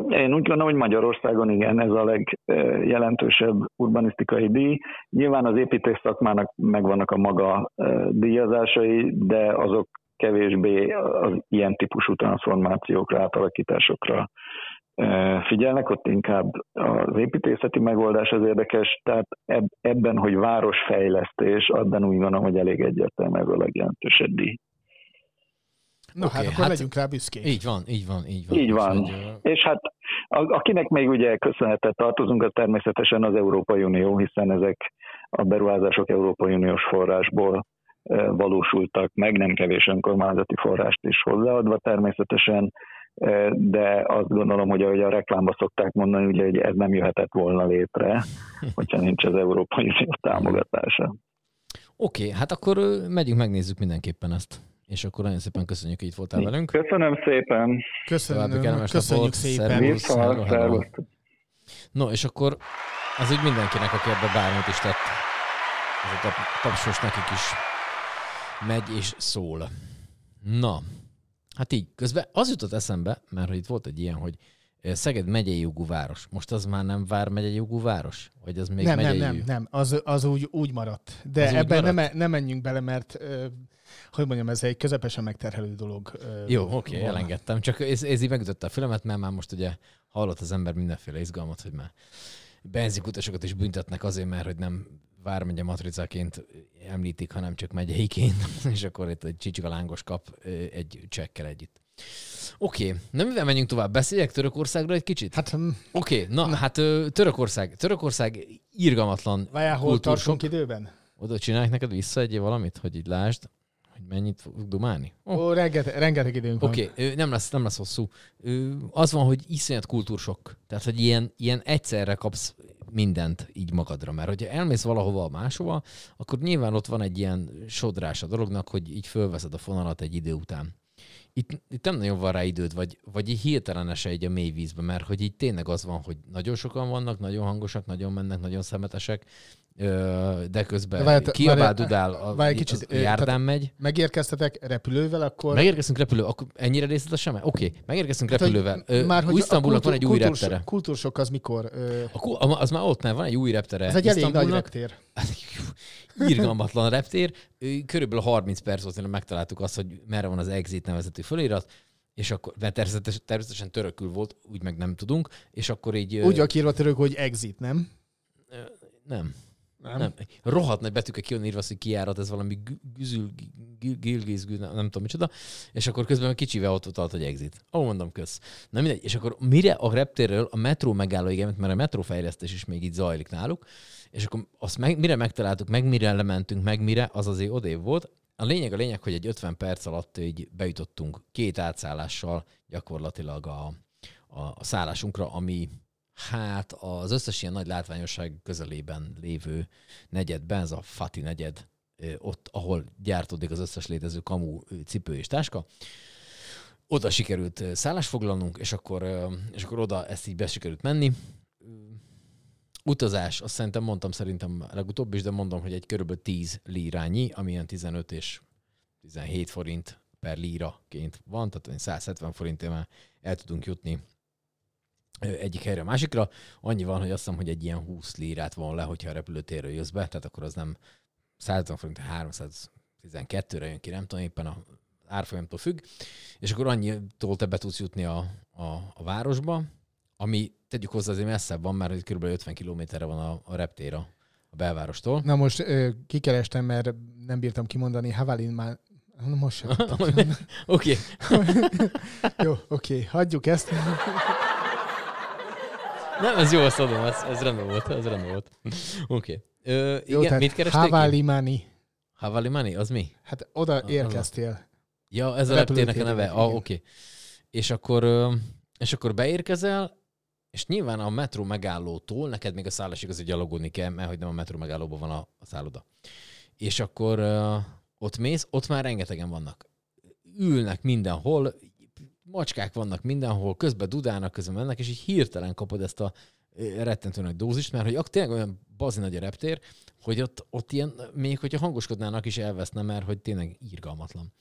Én úgy gondolom, hogy Magyarországon igen, ez a legjelentősebb urbanisztikai díj. Nyilván az építés szakmának megvannak a maga díjazásai, de azok kevésbé az ilyen típusú transformációkra, átalakításokra figyelnek, ott inkább az építészeti megoldás az érdekes, tehát ebben, hogy városfejlesztés, abban úgy gondolom, hogy elég egyértelmű ez a legjelentősebb díj. Na okay, hát akkor hát legyünk rá büszkék. Így van, így van, így van. Így van. Hogy, és hát akinek még ugye köszönhetet tartozunk, az természetesen az Európai Unió, hiszen ezek a beruházások Európai Uniós forrásból valósultak meg, nem kevés önkormányzati forrást is hozzáadva természetesen, de azt gondolom, hogy ahogy a reklámba szokták mondani, ugye, hogy ez nem jöhetett volna létre, <laughs> hogyha nincs az Európai Unió támogatása. Oké, okay, hát akkor megyünk, megnézzük mindenképpen ezt. És akkor nagyon szépen köszönjük, hogy itt voltál velünk. Köszönöm szépen. Köszönöm, köszönjük szépen. Viszont, No, és akkor az úgy mindenkinek, aki ebbe bármit is tett, ez a tapsos nekik is megy és szól. Na, hát így. Közben az jutott eszembe, mert hogy itt volt egy ilyen, hogy Szeged megyei jogú város. Most az már nem vár megyei jogú város? Vagy az még nem, megyei nem, nem, nem, az, az úgy, úgy maradt. De az ebben nem, nem menjünk bele, mert hogy mondjam, ez egy közepesen megterhelő dolog. Jó, oké, okay, elengedtem. Csak ez, ez így megütötte a filmet, mert már most ugye hallott az ember mindenféle izgalmat, hogy már benzinkutasokat is büntetnek azért, mert hogy nem vármegye matricáként említik, hanem csak megyeiként, <laughs> és akkor itt egy csicsika lángos kap egy csekkel együtt. Oké, okay. nem mivel menjünk tovább, beszéljek Törökországról egy kicsit? Hát, hm. Oké, okay. na, na, hát Törökország. Törökország irgalmatlan Várjál, hol tartunk időben? Oda csinálják neked vissza egy valamit, hogy így lásd hogy mennyit fog dumálni? Oh. Ó, rengeteg, rengeteg időnk Oké, okay, nem lesz, nem lesz hosszú. Az van, hogy iszonyat kultúrsok. Tehát, hogy ilyen, ilyen egyszerre kapsz mindent így magadra. Mert hogyha elmész valahova máshova, akkor nyilván ott van egy ilyen sodrás a dolognak, hogy így fölveszed a fonalat egy idő után. Itt, itt nem nagyon van rá időd, vagy, vagy így hirtelen esel egy a mély vízbe, mert hogy így tényleg az van, hogy nagyon sokan vannak, nagyon hangosak, nagyon mennek, nagyon szemetesek, de közben Vált, kiabál, dudál, a, várj, kicsit, járdán megy. Megérkeztetek repülővel, akkor... Megérkeztünk repülővel, akkor ennyire részletesen? Oké, okay. megérkeztünk hát, repülővel. Már hogy Isztambulnak van egy új kultúrs, reptere. Kultúrsok az mikor? A, az már ott nem, van egy új reptere. Ez egy elég nagy reptér. <laughs> Irgalmatlan reptér. Körülbelül 30 perc volt, megtaláltuk azt, hogy merre van az exit nevezetű fölirat és akkor, mert természetesen, természetesen törökül volt, úgy meg nem tudunk, és akkor így... Úgy van írva török, hogy exit, nem? Nem. Nem? nem. Rohadt nagy betűkkel ki írva, hogy kiárat, ez valami güzül, gilgiz, nem, nem tudom micsoda, és akkor közben meg kicsivel ott utalt, hogy exit. Ó, mondom, kösz. Na mindegy, és akkor mire a reptérről a metró megállóig, mert a metrófejlesztés is még így zajlik náluk, és akkor azt meg, mire megtaláltuk, meg mire lementünk, meg mire, az azért odév volt. A lényeg a lényeg, hogy egy 50 perc alatt így bejutottunk két átszállással gyakorlatilag a, a, a szállásunkra, ami Hát az összes ilyen nagy látványosság közelében lévő negyedben, ez a Fati negyed, ott, ahol gyártódik az összes létező kamu cipő és táska, oda sikerült ö, szállást foglalnunk, és akkor, és akkor oda ezt így be sikerült menni. Utazás, azt szerintem mondtam szerintem legutóbb is, de mondom, hogy egy körülbelül 10 lírányi, ami ilyen 15 és 17 forint per líraként van, tehát olyan 170 forintért már el tudunk jutni egyik helyre a másikra. Annyi van, hogy azt hiszem, hogy egy ilyen 20 lírát von le, hogyha a repülőtérről jössz be, tehát akkor az nem 150 forint, 312-re jön ki, nem tudom, éppen a árfolyamtól függ, és akkor annyitól te be tudsz jutni a, a, a városba, ami tegyük hozzá azért messzebb van, mert kb. 50 kilométerre van a, a reptér a, a belvárostól. Na most ö, kikerestem, mert nem bírtam kimondani. Havalin már... Most sem. <laughs> Oké. <laughs> Jó, oké, hagyjuk ezt. Nem, ez jó, azt adom, ez, ez rendben volt, ez rendben volt. Oké. Okay. Jó, Igen, mit keresték? ki? Havalimani. Havalimani, az mi? Hát oda Az a- érkeztél. Ja, ez a reptérnek a neve. Ah, oké. És akkor, és akkor beérkezel, és nyilván a metró megállótól neked még a szállásig azért gyalogolni kell, mert hogy nem a metró megállóban van a, a szálloda. És akkor ott mész, ott már rengetegen vannak. Ülnek mindenhol, macskák vannak mindenhol, közben dudálnak, közben mennek, és így hirtelen kapod ezt a ö, rettentő nagy dózist, mert hogy ak- tényleg olyan bazi nagy a reptér, hogy ott, ott ilyen, még hogyha hangoskodnának is elveszne, mert hogy tényleg írgalmatlan.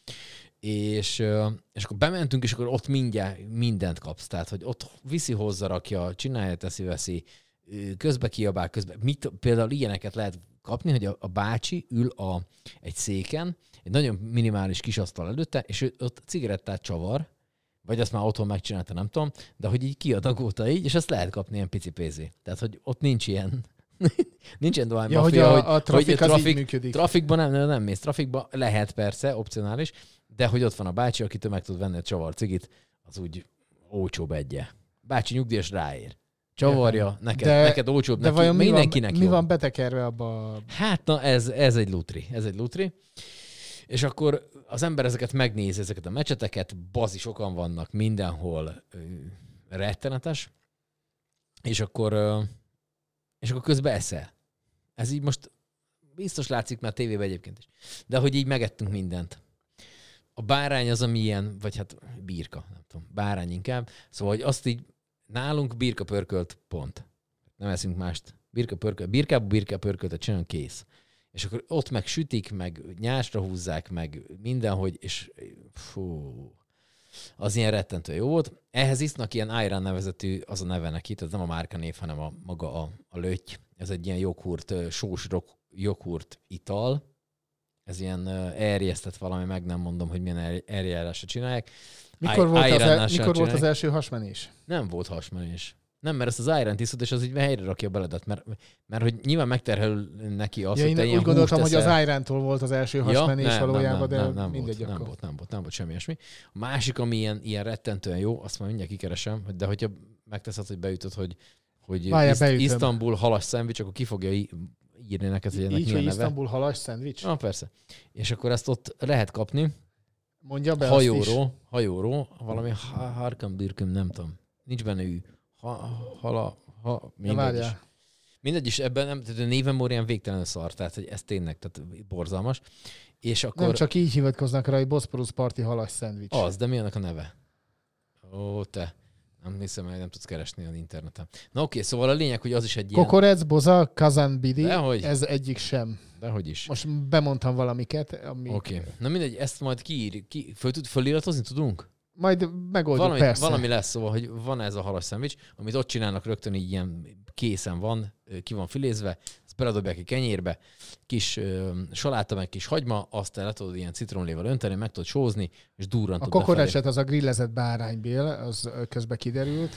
És, ö, és akkor bementünk, és akkor ott mindjárt mindent kapsz. Tehát, hogy ott viszi, hozza, rakja, csinálja, teszi, veszi, ö, közbe kiabál, közbe. Mit, például ilyeneket lehet kapni, hogy a, a bácsi ül a, egy széken, egy nagyon minimális kis asztal előtte, és ő ott cigarettát csavar, vagy azt már otthon megcsinálta, nem tudom, de hogy így kiadagolta így, és ezt lehet kapni ilyen pici pénzé. Tehát, hogy ott nincs ilyen, <laughs> nincs ilyen dohány Ja, hogy mafia, a, a trafik az így működik. Trafikban nem, nem, nem mész trafikba, lehet persze, opcionális, de hogy ott van a bácsi, akitől meg tud venni egy csavar cigit, az úgy olcsóbb egye. Bácsi nyugdíjas ráér. Csavarja, neked, De- neked olcsóbb, De neki, vajon mi van, mindenkinek mi jobb. van betekerve abba? a- Hát na, ez, ez egy lutri. Ez egy lutri. És akkor az ember ezeket megnézi, ezeket a mecseteket, bazi sokan vannak mindenhol, rettenetes, és akkor, és akkor közben eszel. Ez így most biztos látszik már tévében egyébként is. De hogy így megettünk mindent. A bárány az, ami ilyen, vagy hát birka, nem tudom, bárány inkább. Szóval, hogy azt így nálunk birka pörkölt, pont. Nem eszünk mást. Birka pörkölt, birkából birka pörköltet csinálunk, kész. És akkor ott meg sütik, meg nyásra húzzák, meg mindenhogy, és fú, az ilyen rettentő jó volt. Ehhez isznak ilyen Iron nevezetű, az a neve neki, tehát nem a márka név, hanem a, maga a, a löty. Ez egy ilyen joghurt, sós joghurt ital. Ez ilyen erjesztett valami, meg nem mondom, hogy milyen er- eljárásra csinálják. Mikor, I- volt az, el, mikor volt az első hasmenés? Nem volt hasmenés. Nem, mert ezt az Iron tisztod, és az így helyre rakja a beledet, mert, mert hogy nyilván megterhel neki azt, Ja, hogy én te úgy ilyen gondoltam, hogy az. Irántól volt az első hasmenés nem, valójában, nem, nem, de nem, mindegy volt, nem akkor. volt, nem volt, nem volt, nem volt semmi ilyesmi. A másik, ami ilyen, ilyen rettentően jó, azt már mindjárt kikeresem, de hogyha megteszed, hogy beütöd, hogy, hogy Várjál, Iszt-. Isztambul halas szendvics, akkor ki fogja írni neked, hogy ennek Így, mi a neve. Isztambul halas szendvics? Ah, persze. És akkor ezt ott lehet kapni, Mondja be hajóról, hajóról, valami ha- harkam, birküm, nem tudom. Nincs benne ű. Ha, hala, ha, De mindegy is. Mindegy is, ebben nem, tehát a névem ilyen végtelen szar, tehát hogy ez tényleg, tehát borzalmas. És akkor Nem csak így hivatkoznak rá, hogy Bosporus parti halas szendvics. az, de mi annak a neve? Ó, te. Nem hiszem, hogy nem tudsz keresni az interneten. Na oké, szóval a lényeg, hogy az is egy ilyen... Kokorec, boza, kazanbidi, Dehogy. ez egyik sem. Dehogy is. Most bemondtam valamiket, ami... Oké. Na mindegy, ezt majd kiír, ki, föl tud, föliratozni tudunk? Majd megoldjuk, Valami, persze. valami lesz, szóval, hogy van ez a halas szendvics, amit ott csinálnak rögtön így ilyen készen van, ki van filézve, ezt beledobják egy kenyérbe, kis ö, saláta, meg kis hagyma, azt el tudod ilyen citronlével önteni, meg tudod sózni, és A durrantod befelé. kokorecset az a grillezett báránybél, az ö, közbe kiderült.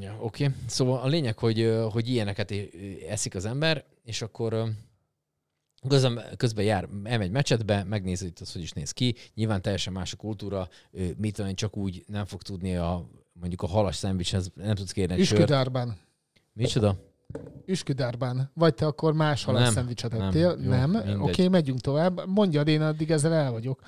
Ja, oké. Okay. Szóval a lényeg, hogy, hogy ilyeneket eszik az ember, és akkor közben, közben jár, elmegy mecsetbe, megnézi, hogy az hogy is néz ki. Nyilván teljesen más a kultúra, mit tudom én, csak úgy nem fog tudni a mondjuk a halas szendvicshez, nem tudsz kérni egy sört. Üsküdárban. Micsoda? Üsküdárban. Vagy te akkor más halas Nem, szendvicset nem, ettél? Nem? mindegy. Oké, megyünk tovább. Mondjad, én addig ezzel el vagyok.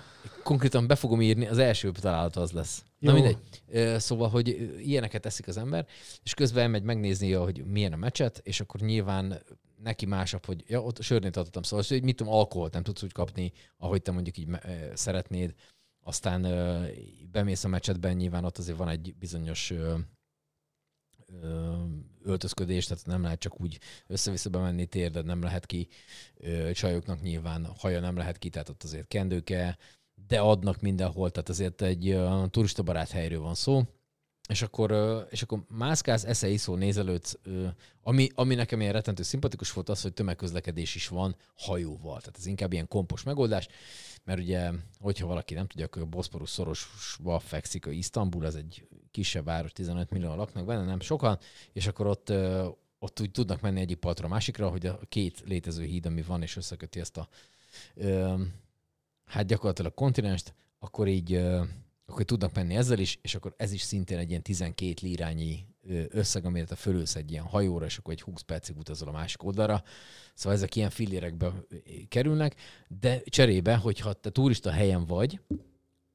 Konkrétan be fogom írni, az első találat az lesz. Na Jó. mindegy. Ö, Szóval, hogy ilyeneket teszik az ember, és közben elmegy megnézni, hogy milyen a meccset, és akkor nyilván neki másabb, hogy ja, ott sörnét adtam, szóval, hogy mit tudom, alkoholt nem tudsz úgy kapni, ahogy te mondjuk így szeretnéd. Aztán bemész a meccsetben, nyilván ott azért van egy bizonyos ö, ö, öltözködés, tehát nem lehet csak úgy össze-vissza bemenni térded, nem lehet ki, ö, csajoknak nyilván haja nem lehet ki, tehát ott azért kendőke, de adnak mindenhol, tehát azért egy ö, turistabarát helyről van szó, és akkor, és akkor mászkálsz, esze iszol, nézelődsz, ö, ami, ami nekem ilyen rettentő szimpatikus volt az, hogy tömegközlekedés is van hajóval. Tehát ez inkább ilyen kompos megoldás, mert ugye, hogyha valaki nem tudja, akkor a Boszporusz szorosba fekszik, a Isztambul, ez egy kisebb város, 15 millió laknak benne, nem sokan, és akkor ott, ott úgy tudnak menni egyik partra a másikra, hogy a két létező híd, ami van, és összeköti ezt a hát gyakorlatilag kontinenst, akkor így akkor tudnak menni ezzel is, és akkor ez is szintén egy ilyen 12 lírányi ö, összeg, amire te fölülsz egy ilyen hajóra, és akkor egy 20 percig utazol a másik oldalra. Szóval ezek ilyen fillérekbe kerülnek, de cserébe, hogyha te turista helyen vagy,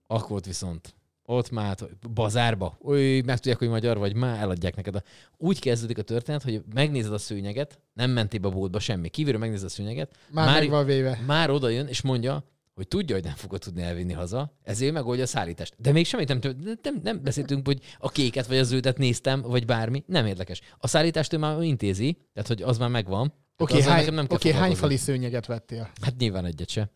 akkor ott viszont ott már bazárba, oly, megtudják, hogy magyar vagy, már eladják neked. A... Úgy kezdődik a történet, hogy megnézed a szőnyeget, nem mentél be a boltba semmi, kívülről megnézed a szőnyeget, Már, már van véve. már oda jön, és mondja, hogy tudja, hogy nem fogod tudni elvinni haza, ezért megoldja a szállítást. De még semmit nem, nem, nem beszéltünk, hogy a kéket vagy a zöldet néztem, vagy bármi, nem érdekes. A szállítást ő már intézi, tehát hogy az már megvan. Oké, azzal hány, nem oké, hány fali szőnyeget vettél? Hát nyilván egyet se.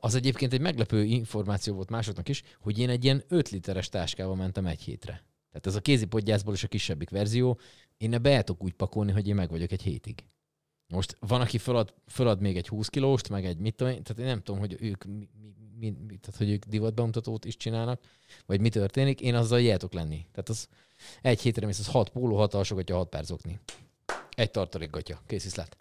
Az egyébként egy meglepő információ volt másoknak is, hogy én egy ilyen 5 literes táskával mentem egy hétre. Tehát ez a kézi podgyászból is a kisebbik verzió. Én el tudok úgy pakolni, hogy én meg vagyok egy hétig. Most van, aki fölad, fölad még egy 20 kilóst, meg egy mit tudom én, tehát én nem tudom, hogy ők, mi, mi, tehát, hogy ők divatbemutatót is csinálnak, vagy mi történik, én azzal jeltok lenni. Tehát az egy hétre mész, az 6 póló, 6 alsógatja, 6 pár zokni. Egy tartalékgatja, kész viszlát.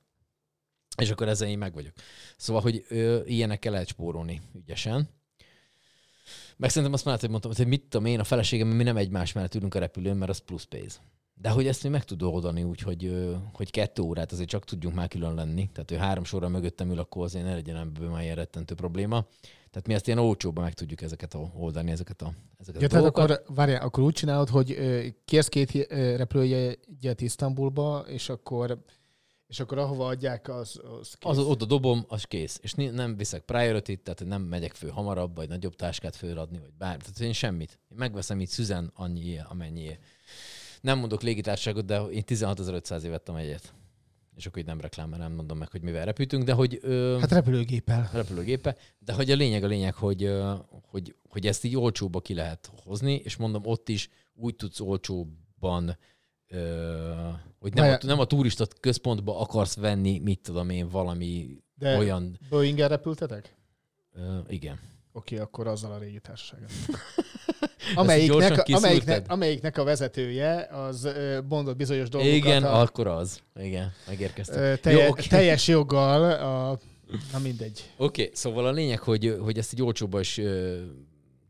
És akkor ezzel én meg vagyok. Szóval, hogy ö, ilyenekkel lehet spórolni ügyesen. Meg szerintem azt már hogy mondtam, hogy mit tudom én, a feleségem, mi nem egymás mellett ülünk a repülőn, mert az plusz pénz. De hogy ezt mi meg tud oldani úgy, hogy, hogy kettő órát azért csak tudjunk már külön lenni. Tehát, hogy három sorra mögöttem ül, akkor azért ne legyen ebből már ilyen rettentő probléma. Tehát mi ezt ilyen olcsóban meg tudjuk ezeket a, oldani, ezeket a, ezeket Ja, a tehát dolgokat. akkor, várjál, akkor úgy csinálod, hogy kérsz két repülőjegyet Isztambulba, és akkor, és akkor ahova adják, az, az kész. Az, oda dobom, az kész. És nem viszek priority tehát nem megyek föl hamarabb, vagy nagyobb táskát föladni, vagy bár. Tehát én semmit. Én megveszem itt szüzen annyi, amennyi. Nem mondok légitárságot, de én 16.500 év vettem egyet. És akkor így nem reklám, mert nem mondom meg, hogy mivel repültünk, de hogy... Ö, Hát repülőgéppel. repülőgépe, de hogy a lényeg a lényeg, hogy, ö, hogy, hogy ezt így olcsóba ki lehet hozni, és mondom, ott is úgy tudsz olcsóbban, ö, hogy nem a, nem a turista központba akarsz venni, mit tudom én, valami De olyan, boeing repültetek? ö, igen. Oké, akkor azzal a régi társasággal. <laughs> amelyiknek, amelyiknek, amelyiknek a vezetője az mondott bizonyos dolgokat. Igen, a, akkor az. Igen, megérkeztem. ö, Jó, telje, oké. teljes joggal a... Na mindegy. Oké, okay, szóval a lényeg, hogy, hogy ezt így olcsóba is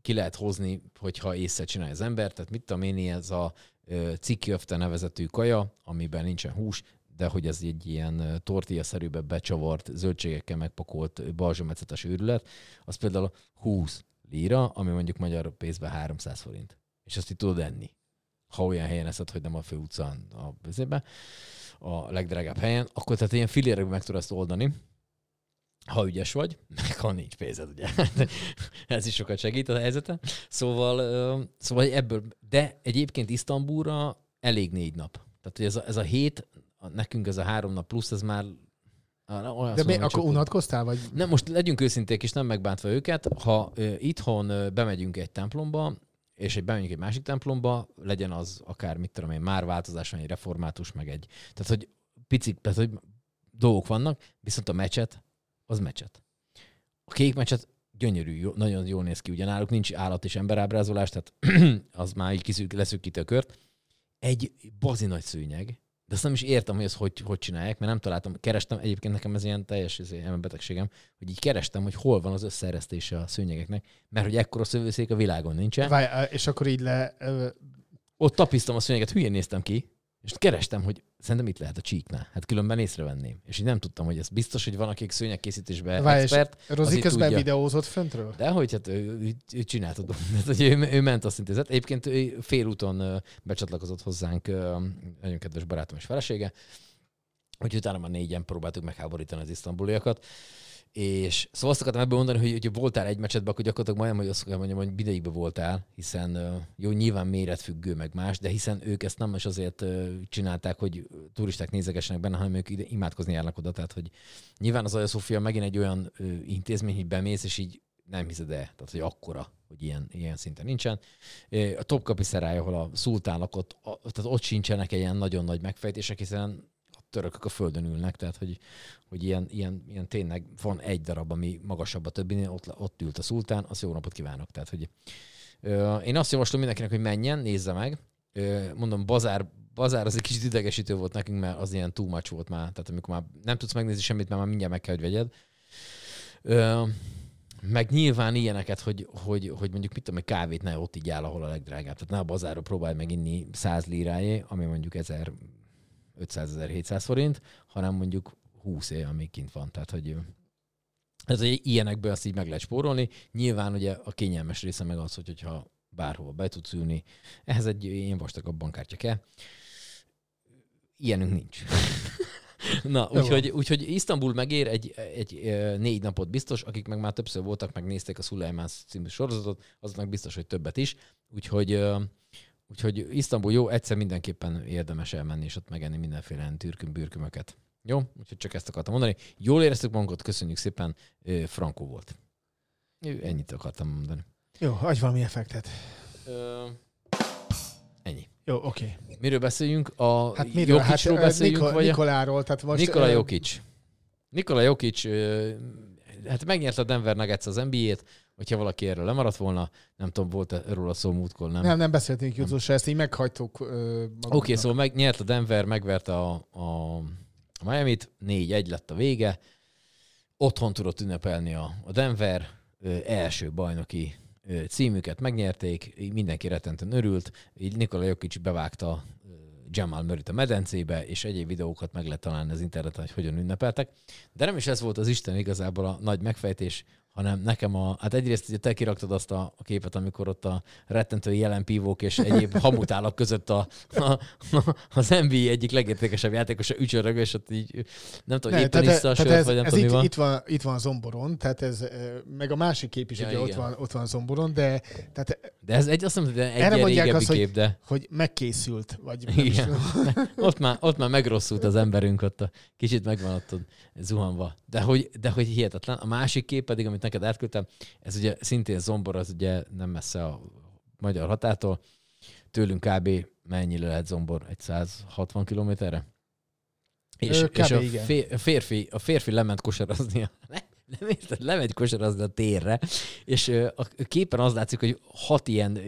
ki lehet hozni, hogyha észre csinálja az ember. Tehát mit tudom én, ez a ö, cikiöfte nevezetű kaja, amiben nincsen hús, de hogy ez egy ilyen tortilla-szerűbe becsavart, zöldségekkel megpakolt balzsamecetes őrület, az például 20 líra, ami mondjuk magyar pénzben 300 forint. És azt így tudod enni. Ha olyan helyen eszed, hogy nem a főutcán, a vizébe, a legdrágább helyen, akkor tehát ilyen filérekben meg tudod ezt oldani, ha ügyes vagy, <laughs> meg ha nincs pénzed, ugye. <laughs> Ez is sokat segít a helyzeten. Szóval, szóval ebből, de egyébként Isztambulra elég négy nap. Tehát, hogy ez a, ez a hét, nekünk ez a három nap plusz, ez már á, olyan De azt mi, akkor unatkoztál, vagy? nem, most legyünk őszinték, és nem megbántva őket. Ha ö, itthon ö, bemegyünk egy templomba, és egy bemegyünk egy másik templomba, legyen az akár, mit tudom én, már változás, egy református, meg egy. Tehát, hogy picik, tehát, hogy dolgok vannak, viszont a mecset, az mecset. A kék mecset gyönyörű, jó, nagyon jól néz ki, ugye náluk nincs állat és emberábrázolás, tehát <clears throat> az már így kiszűk, leszűkíti a kört. Egy bazi nagy szőnyeg, de azt nem is értem, hogy ezt hogy, hogy csinálják, mert nem találtam. Kerestem, egyébként nekem ez ilyen teljes ez ilyen betegségem, hogy így kerestem, hogy hol van az összeeresztése a szőnyegeknek, mert hogy ekkora szövőszék a világon nincsen. Várj, és akkor így le... Ott tapisztam a szőnyeget, hülyén néztem ki, És kerestem, hogy szerintem itt lehet a csíknál. Hát különben észrevenném. És így nem tudtam, hogy ez biztos, hogy van, akik szőnyegkészítésben és expert. az Rozi közben tudja. videózott föntről? De hogy hát ő, ő, ő csinált a dolgot. Hát, hogy ő, ő, ment azt intézet. Egyébként ő félúton becsatlakozott hozzánk nagyon kedves barátom és felesége, hogy utána már négyen próbáltuk megháborítani az isztambuliakat. És szóval azt akartam ebből mondani, hogy, hogy voltál egy meccsetben, akkor gyakorlatilag majdnem, hogy azt kell mondjam, hogy ideigben voltál, hiszen jó, nyilván méretfüggő meg más, de hiszen ők ezt nem is azért csinálták, hogy turisták nézegessenek benne, hanem ők ide imádkozni járnak oda. Tehát, hogy nyilván az Aja Szófia megint egy olyan intézmény, hogy bemész, és így nem hiszed el, tehát hogy akkora, hogy ilyen, ilyen szinten nincsen. A Topkapi Szerály, ahol a szultán lakott, tehát ott sincsenek ilyen nagyon nagy megfejtések, hiszen törökök a földön ülnek, tehát hogy, hogy ilyen, ilyen, ilyen tényleg van egy darab, ami magasabb a többinél, ott, ott ült a szultán, azt jó napot kívánok. Tehát, hogy ö, én azt javaslom mindenkinek, hogy menjen, nézze meg. Ö, mondom, bazár, bazár az egy kicsit idegesítő volt nekünk, mert az ilyen too much volt már. Tehát amikor már nem tudsz megnézni semmit, mert már mindjárt meg kell, hogy vegyed. Ö, meg nyilván ilyeneket, hogy, hogy, hogy mondjuk mit tudom, egy kávét ne ott így áll, ahol a legdrágább. Tehát ne a bazáról próbálj meg inni 100 lirájé, ami mondjuk 1500-1700 forint, hanem mondjuk 20 év, ami kint van. Tehát, hogy ez hogy ilyenekből azt így meg lehet spórolni. Nyilván ugye a kényelmes része meg az, hogy, hogyha bárhova be tudsz ülni. Ehhez egy ilyen vastagabb bankkártya kell. Ilyenünk nincs. <laughs> Na, úgyhogy, úgyhogy Isztambul megér egy, egy négy napot biztos, akik meg már többször voltak, megnézték a Szulajmán című sorozatot, azoknak biztos, hogy többet is. Úgyhogy, úgyhogy Isztambul jó, egyszer mindenképpen érdemes elmenni, és ott megenni mindenféle ilyen türküm bürkümöket. Jó? Úgyhogy csak ezt akartam mondani. Jól éreztük magunkat, köszönjük szépen. Frankó volt. Ennyit akartam mondani. Jó, adj valami effektet. Ö, ennyi. Jó, oké. Miről beszéljünk? A Hát miről? Jokicról hát, beszéljünk, Nikol, vagy. Nikoláról, tehát most... Nikola Jokic. Nikola Jokic, hát megnyerte a Denver Nuggets az NBA-t, hogyha valaki erről lemaradt volna, nem tudom, volt erről a szó múltkor, nem? Nem, nem beszéltünk jutósra, ezt így meghagytuk. Oké, okay, szóval megnyert a Denver, megverte a, a, a Miami-t, 4-1 lett a vége, otthon tudott ünnepelni a, a Denver, ö, első bajnoki ö, címüket megnyerték, így mindenki rettenten örült, így Nikola Jokic bevágta Jamal Murray-t a medencébe, és egyéb videókat meg lehet találni az interneten, hogy hogyan ünnepeltek. De nem is ez volt az Isten igazából a nagy megfejtés, hanem nekem a, hát egyrészt ugye te kiraktad azt a, a képet, amikor ott a rettentő jelen pívók és egyéb <laughs> hamutálak között a, a, az NBA egyik legértékesebb játékosa ücsörög, és ott így nem tudom, Ne, éppen iszta a sört, ez, vagy nem ez tudom, itt, van. itt, van, itt van Zomboron, tehát ez, ö, meg a másik kép is Ja, ugye ott igen. van, ott van Zomboron, de tehát De ez egy, azt hiszem, hogy egy Erre ilyen mondják azt, hogy- kép, de hogy megkészült, vagy Igen. <laughs> ott már, ott már megrosszult az emberünk, ott a, kicsit megvan ott ott zuhanva. De hogy, de hogy hihetetlen. A másik kép pedig, amit neked átküldtem, ez ugye szintén Zombor, az ugye nem messze a magyar határtól. Tőlünk kb. mennyire lehet Zombor? Egy 160 kilométerre? És, kb. és a, igen. fé- a, férfi, a férfi lement kosarazni a, <laughs> nem érted, lemegy kosarazni a térre, és a képen az látszik, hogy hat ilyen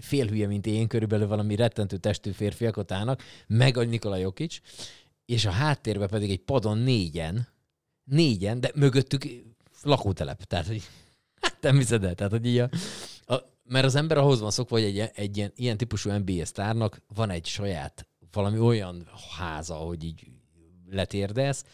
félhülye, mint én, körülbelül valami rettentő testű férfiak ott állnak, meg a Nikola Jokic, és a háttérben pedig egy padon négyen, négyen, de mögöttük lakótelep. Tehát, hogy <laughs> hát nem hiszed el. Tehát, hogy így a, a, mert az ember ahhoz van szokva, hogy egy, egy ilyen, ilyen típusú NBA sztárnak van egy saját valami olyan háza, hogy így letérdesz,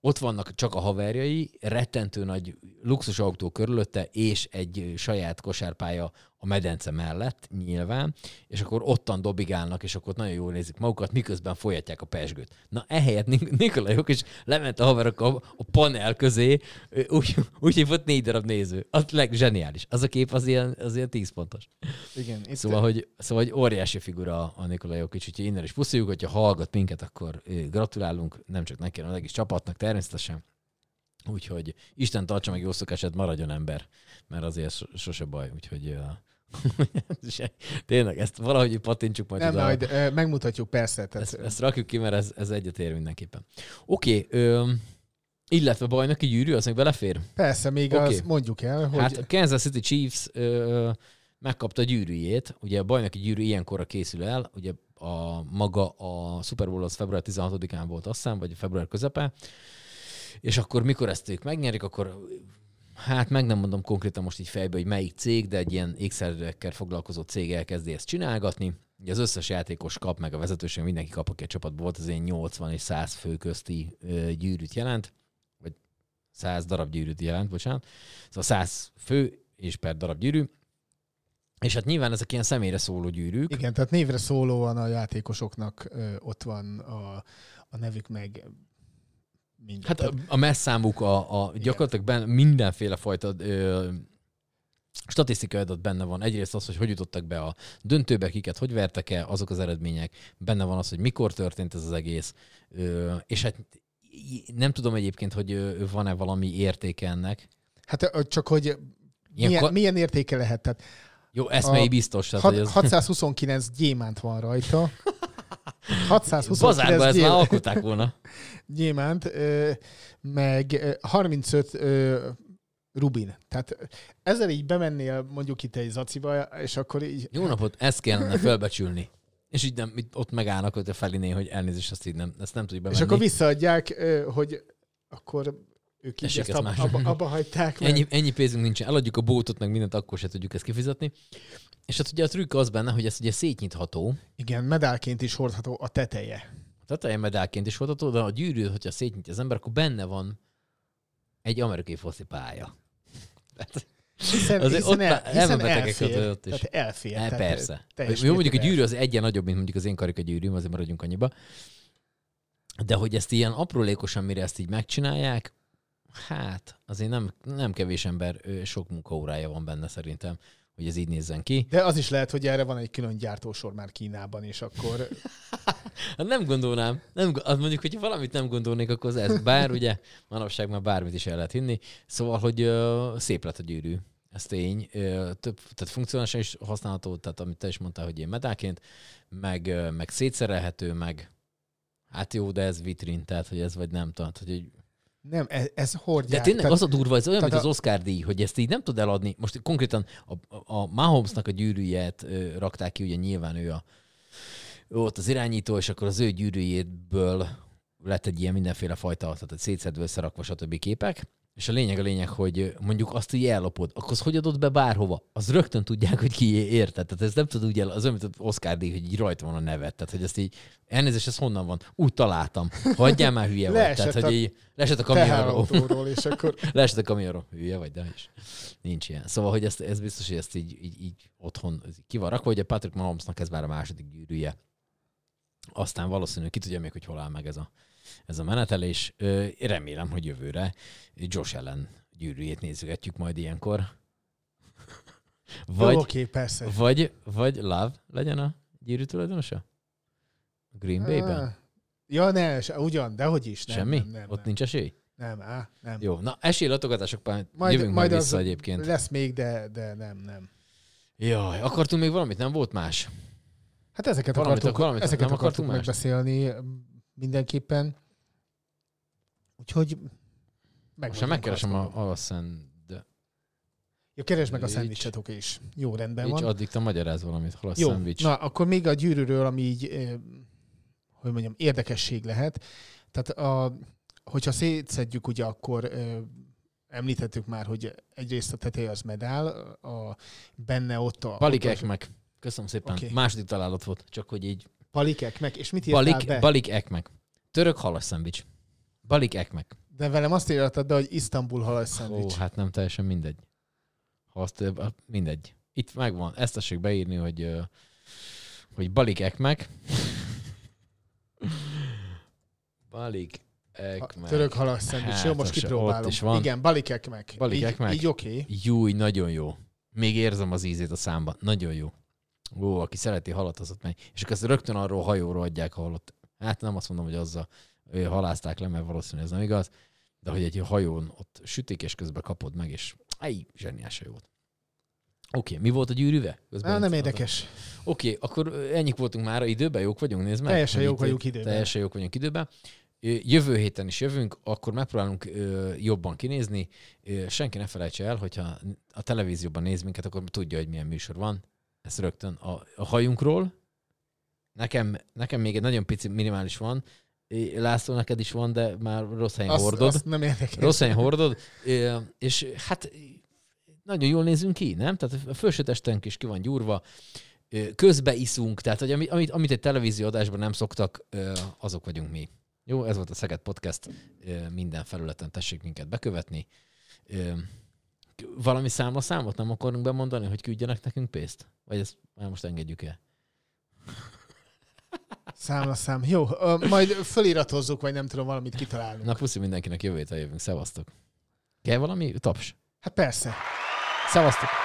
ott vannak csak a haverjai, rettentő nagy luxusautó körülötte, és egy saját kosárpálya a medence mellett nyilván, és akkor ottan dobigálnak, és akkor nagyon jól nézik magukat, miközben folyatják a pesgőt. Na ehelyett Nik- Nikola is lement a haverok a, panel közé, úgy, úgy volt négy darab néző. Az leg zseniális. Az a kép az ilyen, az ilyen tíz pontos. Igen, itt Szóval, hogy, szóval, hogy óriási figura a Nikola Jokic, úgyhogy innen is puszoljuk, hogyha hallgat minket, akkor gratulálunk, nem csak neki, hanem az egész csapatnak természetesen. Úgyhogy Isten tartsa meg jó szokását, maradjon ember, mert azért so- sose baj, úgyhogy se- <laughs> tényleg, ezt valahogy pattintsuk majd nem, oda. majd ö, megmutatjuk persze. Tehát, Ezt, ezt rakjuk ki, mert ez, ez egyetér mindenképpen. Oké, okay, illetve bajnoki gyűrű, az még belefér? persze, még okay. azt mondjuk el, hogy Hát a Kansas City Chiefs ö, megkapta a gyűrűjét, ugye a bajnoki gyűrű ilyenkorra készül el, ugye a maga a Super Bowl az február 16-án volt azt hiszem, vagy február közepe, és akkor mikor ezt ők megnyerik, akkor hát meg nem mondom konkrétan most így fejbe, hogy melyik cég, de egy ilyen ékszerekkel foglalkozó cég elkezdi ezt csinálgatni. Ugye az összes játékos kap, meg a vezetőség mindenki kap, aki a csapatból volt, az ilyen 80 és 100 fő közti ö, gyűrűt jelent, vagy 100 darab gyűrűt jelent, bocsánat. Szóval 100 fő és per darab gyűrű. És hát nyilván ezek ilyen személyre szóló gyűrűk. Igen, tehát névre szólóan a játékosoknak ö, ott van a, a nevük meg minden. Hát a, a messzámuk, a, a gyakorlatilag benne mindenféle fajta ö, statisztikai adat benne van. Egyrészt az, hogy hogy jutottak be a döntőbe, kiket hogy vertek el, azok az eredmények. Benne van az, hogy mikor történt ez az egész. Ö, és hát nem tudom egyébként, hogy van-e valami értéke ennek. Hát csak, hogy Ilyen milyen, ka- milyen értéke lehet? Tehát Jó, eszmei biztos. Tehát, hat- hogy az... 629 gyémánt van rajta. <laughs> 629 Bazárba ezt már alkották volna. <laughs> gyémánt, meg ö, 35 ö, rubin. Tehát ezzel így bemennél mondjuk itt egy zaciba, és akkor így... Jó napot, ezt kellene felbecsülni. És így nem, ott megállnak ott a feliné, hogy elnézést, azt így nem, ezt nem tudjuk bemenni. És akkor visszaadják, hogy akkor ők így Tessék, ezt ezt ab, más. abba, abba hagyták. Meg. Ennyi, ennyi pénzünk nincsen, eladjuk a bótot, meg mindent, akkor se tudjuk ezt kifizetni. És hát ugye a trükk az benne, hogy ez ugye szétnyitható, Igen, medálként is hordható a teteje. a teteje medálként is hordható, de a gyűrű, hogyha szétnyitja az ember, akkor benne van egy amerikai foszi pálya. <laughs> Tehát Hiszen, Azért hiszen, ott el, hiszen elfér. ott- ott is. Tehát elfér. E, tehát persze. Jó, mondjuk a gyűrű az egyen nagyobb, mint mondjuk az én karika gyűrűm, azért maradjunk annyiba. De hogy ezt ilyen aprólékosan, mire ezt így megcsinálják, hát azért nem, nem kevés ember, sok munkaórája van benne szerintem, hogy ez így nézzen ki. De az is lehet, hogy erre van egy külön gyártósor már Kínában, és akkor <laughs> Hát nem gondolnám, nem, az mondjuk, hogyha valamit nem gondolnék, akkor az ez. Bár ugye manapság már bármit is el lehet hinni. Szóval, hogy ö, szép lett a gyűrű. Ez tény. Ö, több, tehát funkcionálisan is használható, tehát amit te is mondtál, hogy ilyen medáként, meg, ö, meg szétszerelhető, meg hát jó, de ez vitrin, tehát hogy ez vagy nem, tehát hogy nem, ez, ez hordják. de tényleg tehát, az a durva, ez olyan, mint az Oscar díj, hogy ezt így nem tud eladni. Most konkrétan a, a Mahomesnak a gyűrűjét ö, rakták ki, ugye nyilván ő, a, ő volt az irányító, és akkor az ő gyűrűjéből lett egy ilyen mindenféle fajta, tehát szétszedve összerakva, stb. képek. És a lényeg a lényeg, hogy mondjuk azt így ellopod, akkor az hogy adod be bárhova? Az rögtön tudják, hogy ki érted. Tehát ez nem tud úgy el, az olyan, mint Oscar díj, hogy így rajta van a nevet. Tehát, hogy ezt így, elnézést, ez honnan van? Úgy találtam. Hagyjál már hülye vagy. Leesett Tehát, hogy a így, leesett a kamionról. és akkor <laughs> Leesett a kamionról. Hülye vagy, de is. Nincs ilyen. Szóval, hogy ezt, ez biztos, hogy ezt így, így, így otthon ki van rakva, hogy a Patrick Mahomesnak ez már a második gyűrűje. Aztán valószínűleg ki tudja még, hogy hol áll meg ez a, ez a menetelés. Remélem, hogy jövőre Josh ellen gyűrűjét nézgetjük majd ilyenkor. Vagy, Jó, oké, persze. vagy, vagy Love legyen a gyűrű tulajdonosa? Green Bay-ben? Ja, ne, ugyan, de hogy is. Nem, Semmi? Nem, nem, Ott nem, nincs esély? nem, á, nem. Jó, na esélylátogatások majd, jövünk majd majd az vissza egyébként. Lesz még, de, de nem, nem. Jaj, akartunk még valamit? Nem volt más? Hát ezeket Valamit- akartuk, valamit ezeket akartunk mást? megbeszélni mindenképpen. Úgyhogy meg Most megkeresem a, a szend... Ja, keresd meg a Így. szendvicset, oké is. Jó, rendben Így van. addig te magyaráz valamit, hol a Jó, szendvics. na akkor még a gyűrűről, ami így, eh, hogy mondjam, érdekesség lehet. Tehát a, hogyha szétszedjük, ugye akkor eh, említettük már, hogy egyrészt a teteje az medál, a, benne ott a... Balik ott az- Ekmek. Köszönöm szépen. Okay. Második találat volt, csak hogy így. Balik meg, és mit írtál Balik, be? Balik Ekmek. Török halas szendvics. Balik Ekmek. De velem azt írtad be, hogy Isztambul halas Ó, szendvics. hát nem teljesen mindegy. Ha azt, mindegy. Itt megvan. Ezt tessék beírni, hogy, hogy Balik Ekmek. <laughs> Balik Ekmek. Török halas szendvics. Hát, Jó, most kipróbálom. Ott is van. Igen, balik meg. Balik így, ekmek. Így oké. Júj, nagyon jó. Még érzem az ízét a számban. Nagyon jó. Ó, aki szereti halat, az ott megy. És akkor ezt rögtön arról a hajóról adják a halott. Hát nem azt mondom, hogy azzal halázták le, mert valószínűleg ez nem igaz, de hogy egy hajón ott sütik, és közben kapod meg, és aj, zseniás hajó volt. Oké, mi volt a gyűrűve? Közben Á, nem érdekes. Oké, akkor ö, ennyik voltunk már időben, jók vagyunk, nézd meg. Teljesen jók vagyunk időben. Teljesen jók vagyunk időben. Jövő héten is jövünk, akkor megpróbálunk jobban kinézni. Senki ne felejtse el, hogyha a televízióban néz minket, akkor tudja, hogy milyen műsor van. Ez rögtön a, a hajunkról. Nekem, nekem még egy nagyon pici minimális van. László, neked is van, de már rossz helyen Azt, hordod. azt nem érdekel. Rossz helyen hordod. És hát nagyon jól nézünk ki, nem? Tehát a felső testünk is ki van gyúrva, közbe iszunk, tehát hogy ami- amit, amit egy televízió adásban nem szoktak, azok vagyunk mi. Jó, ez volt a Szeged Podcast, minden felületen tessék minket bekövetni. Valami számla számot nem akarunk bemondani, hogy küldjenek nekünk pénzt? Vagy ezt már most engedjük el? Számla szám. Jó, ö, majd föliratozzuk, vagy nem tudom, valamit kitalálunk. Na puszi mindenkinek, jövő héten jövünk. Szevasztok. Kell valami? Taps. Hát persze. Szevasztok.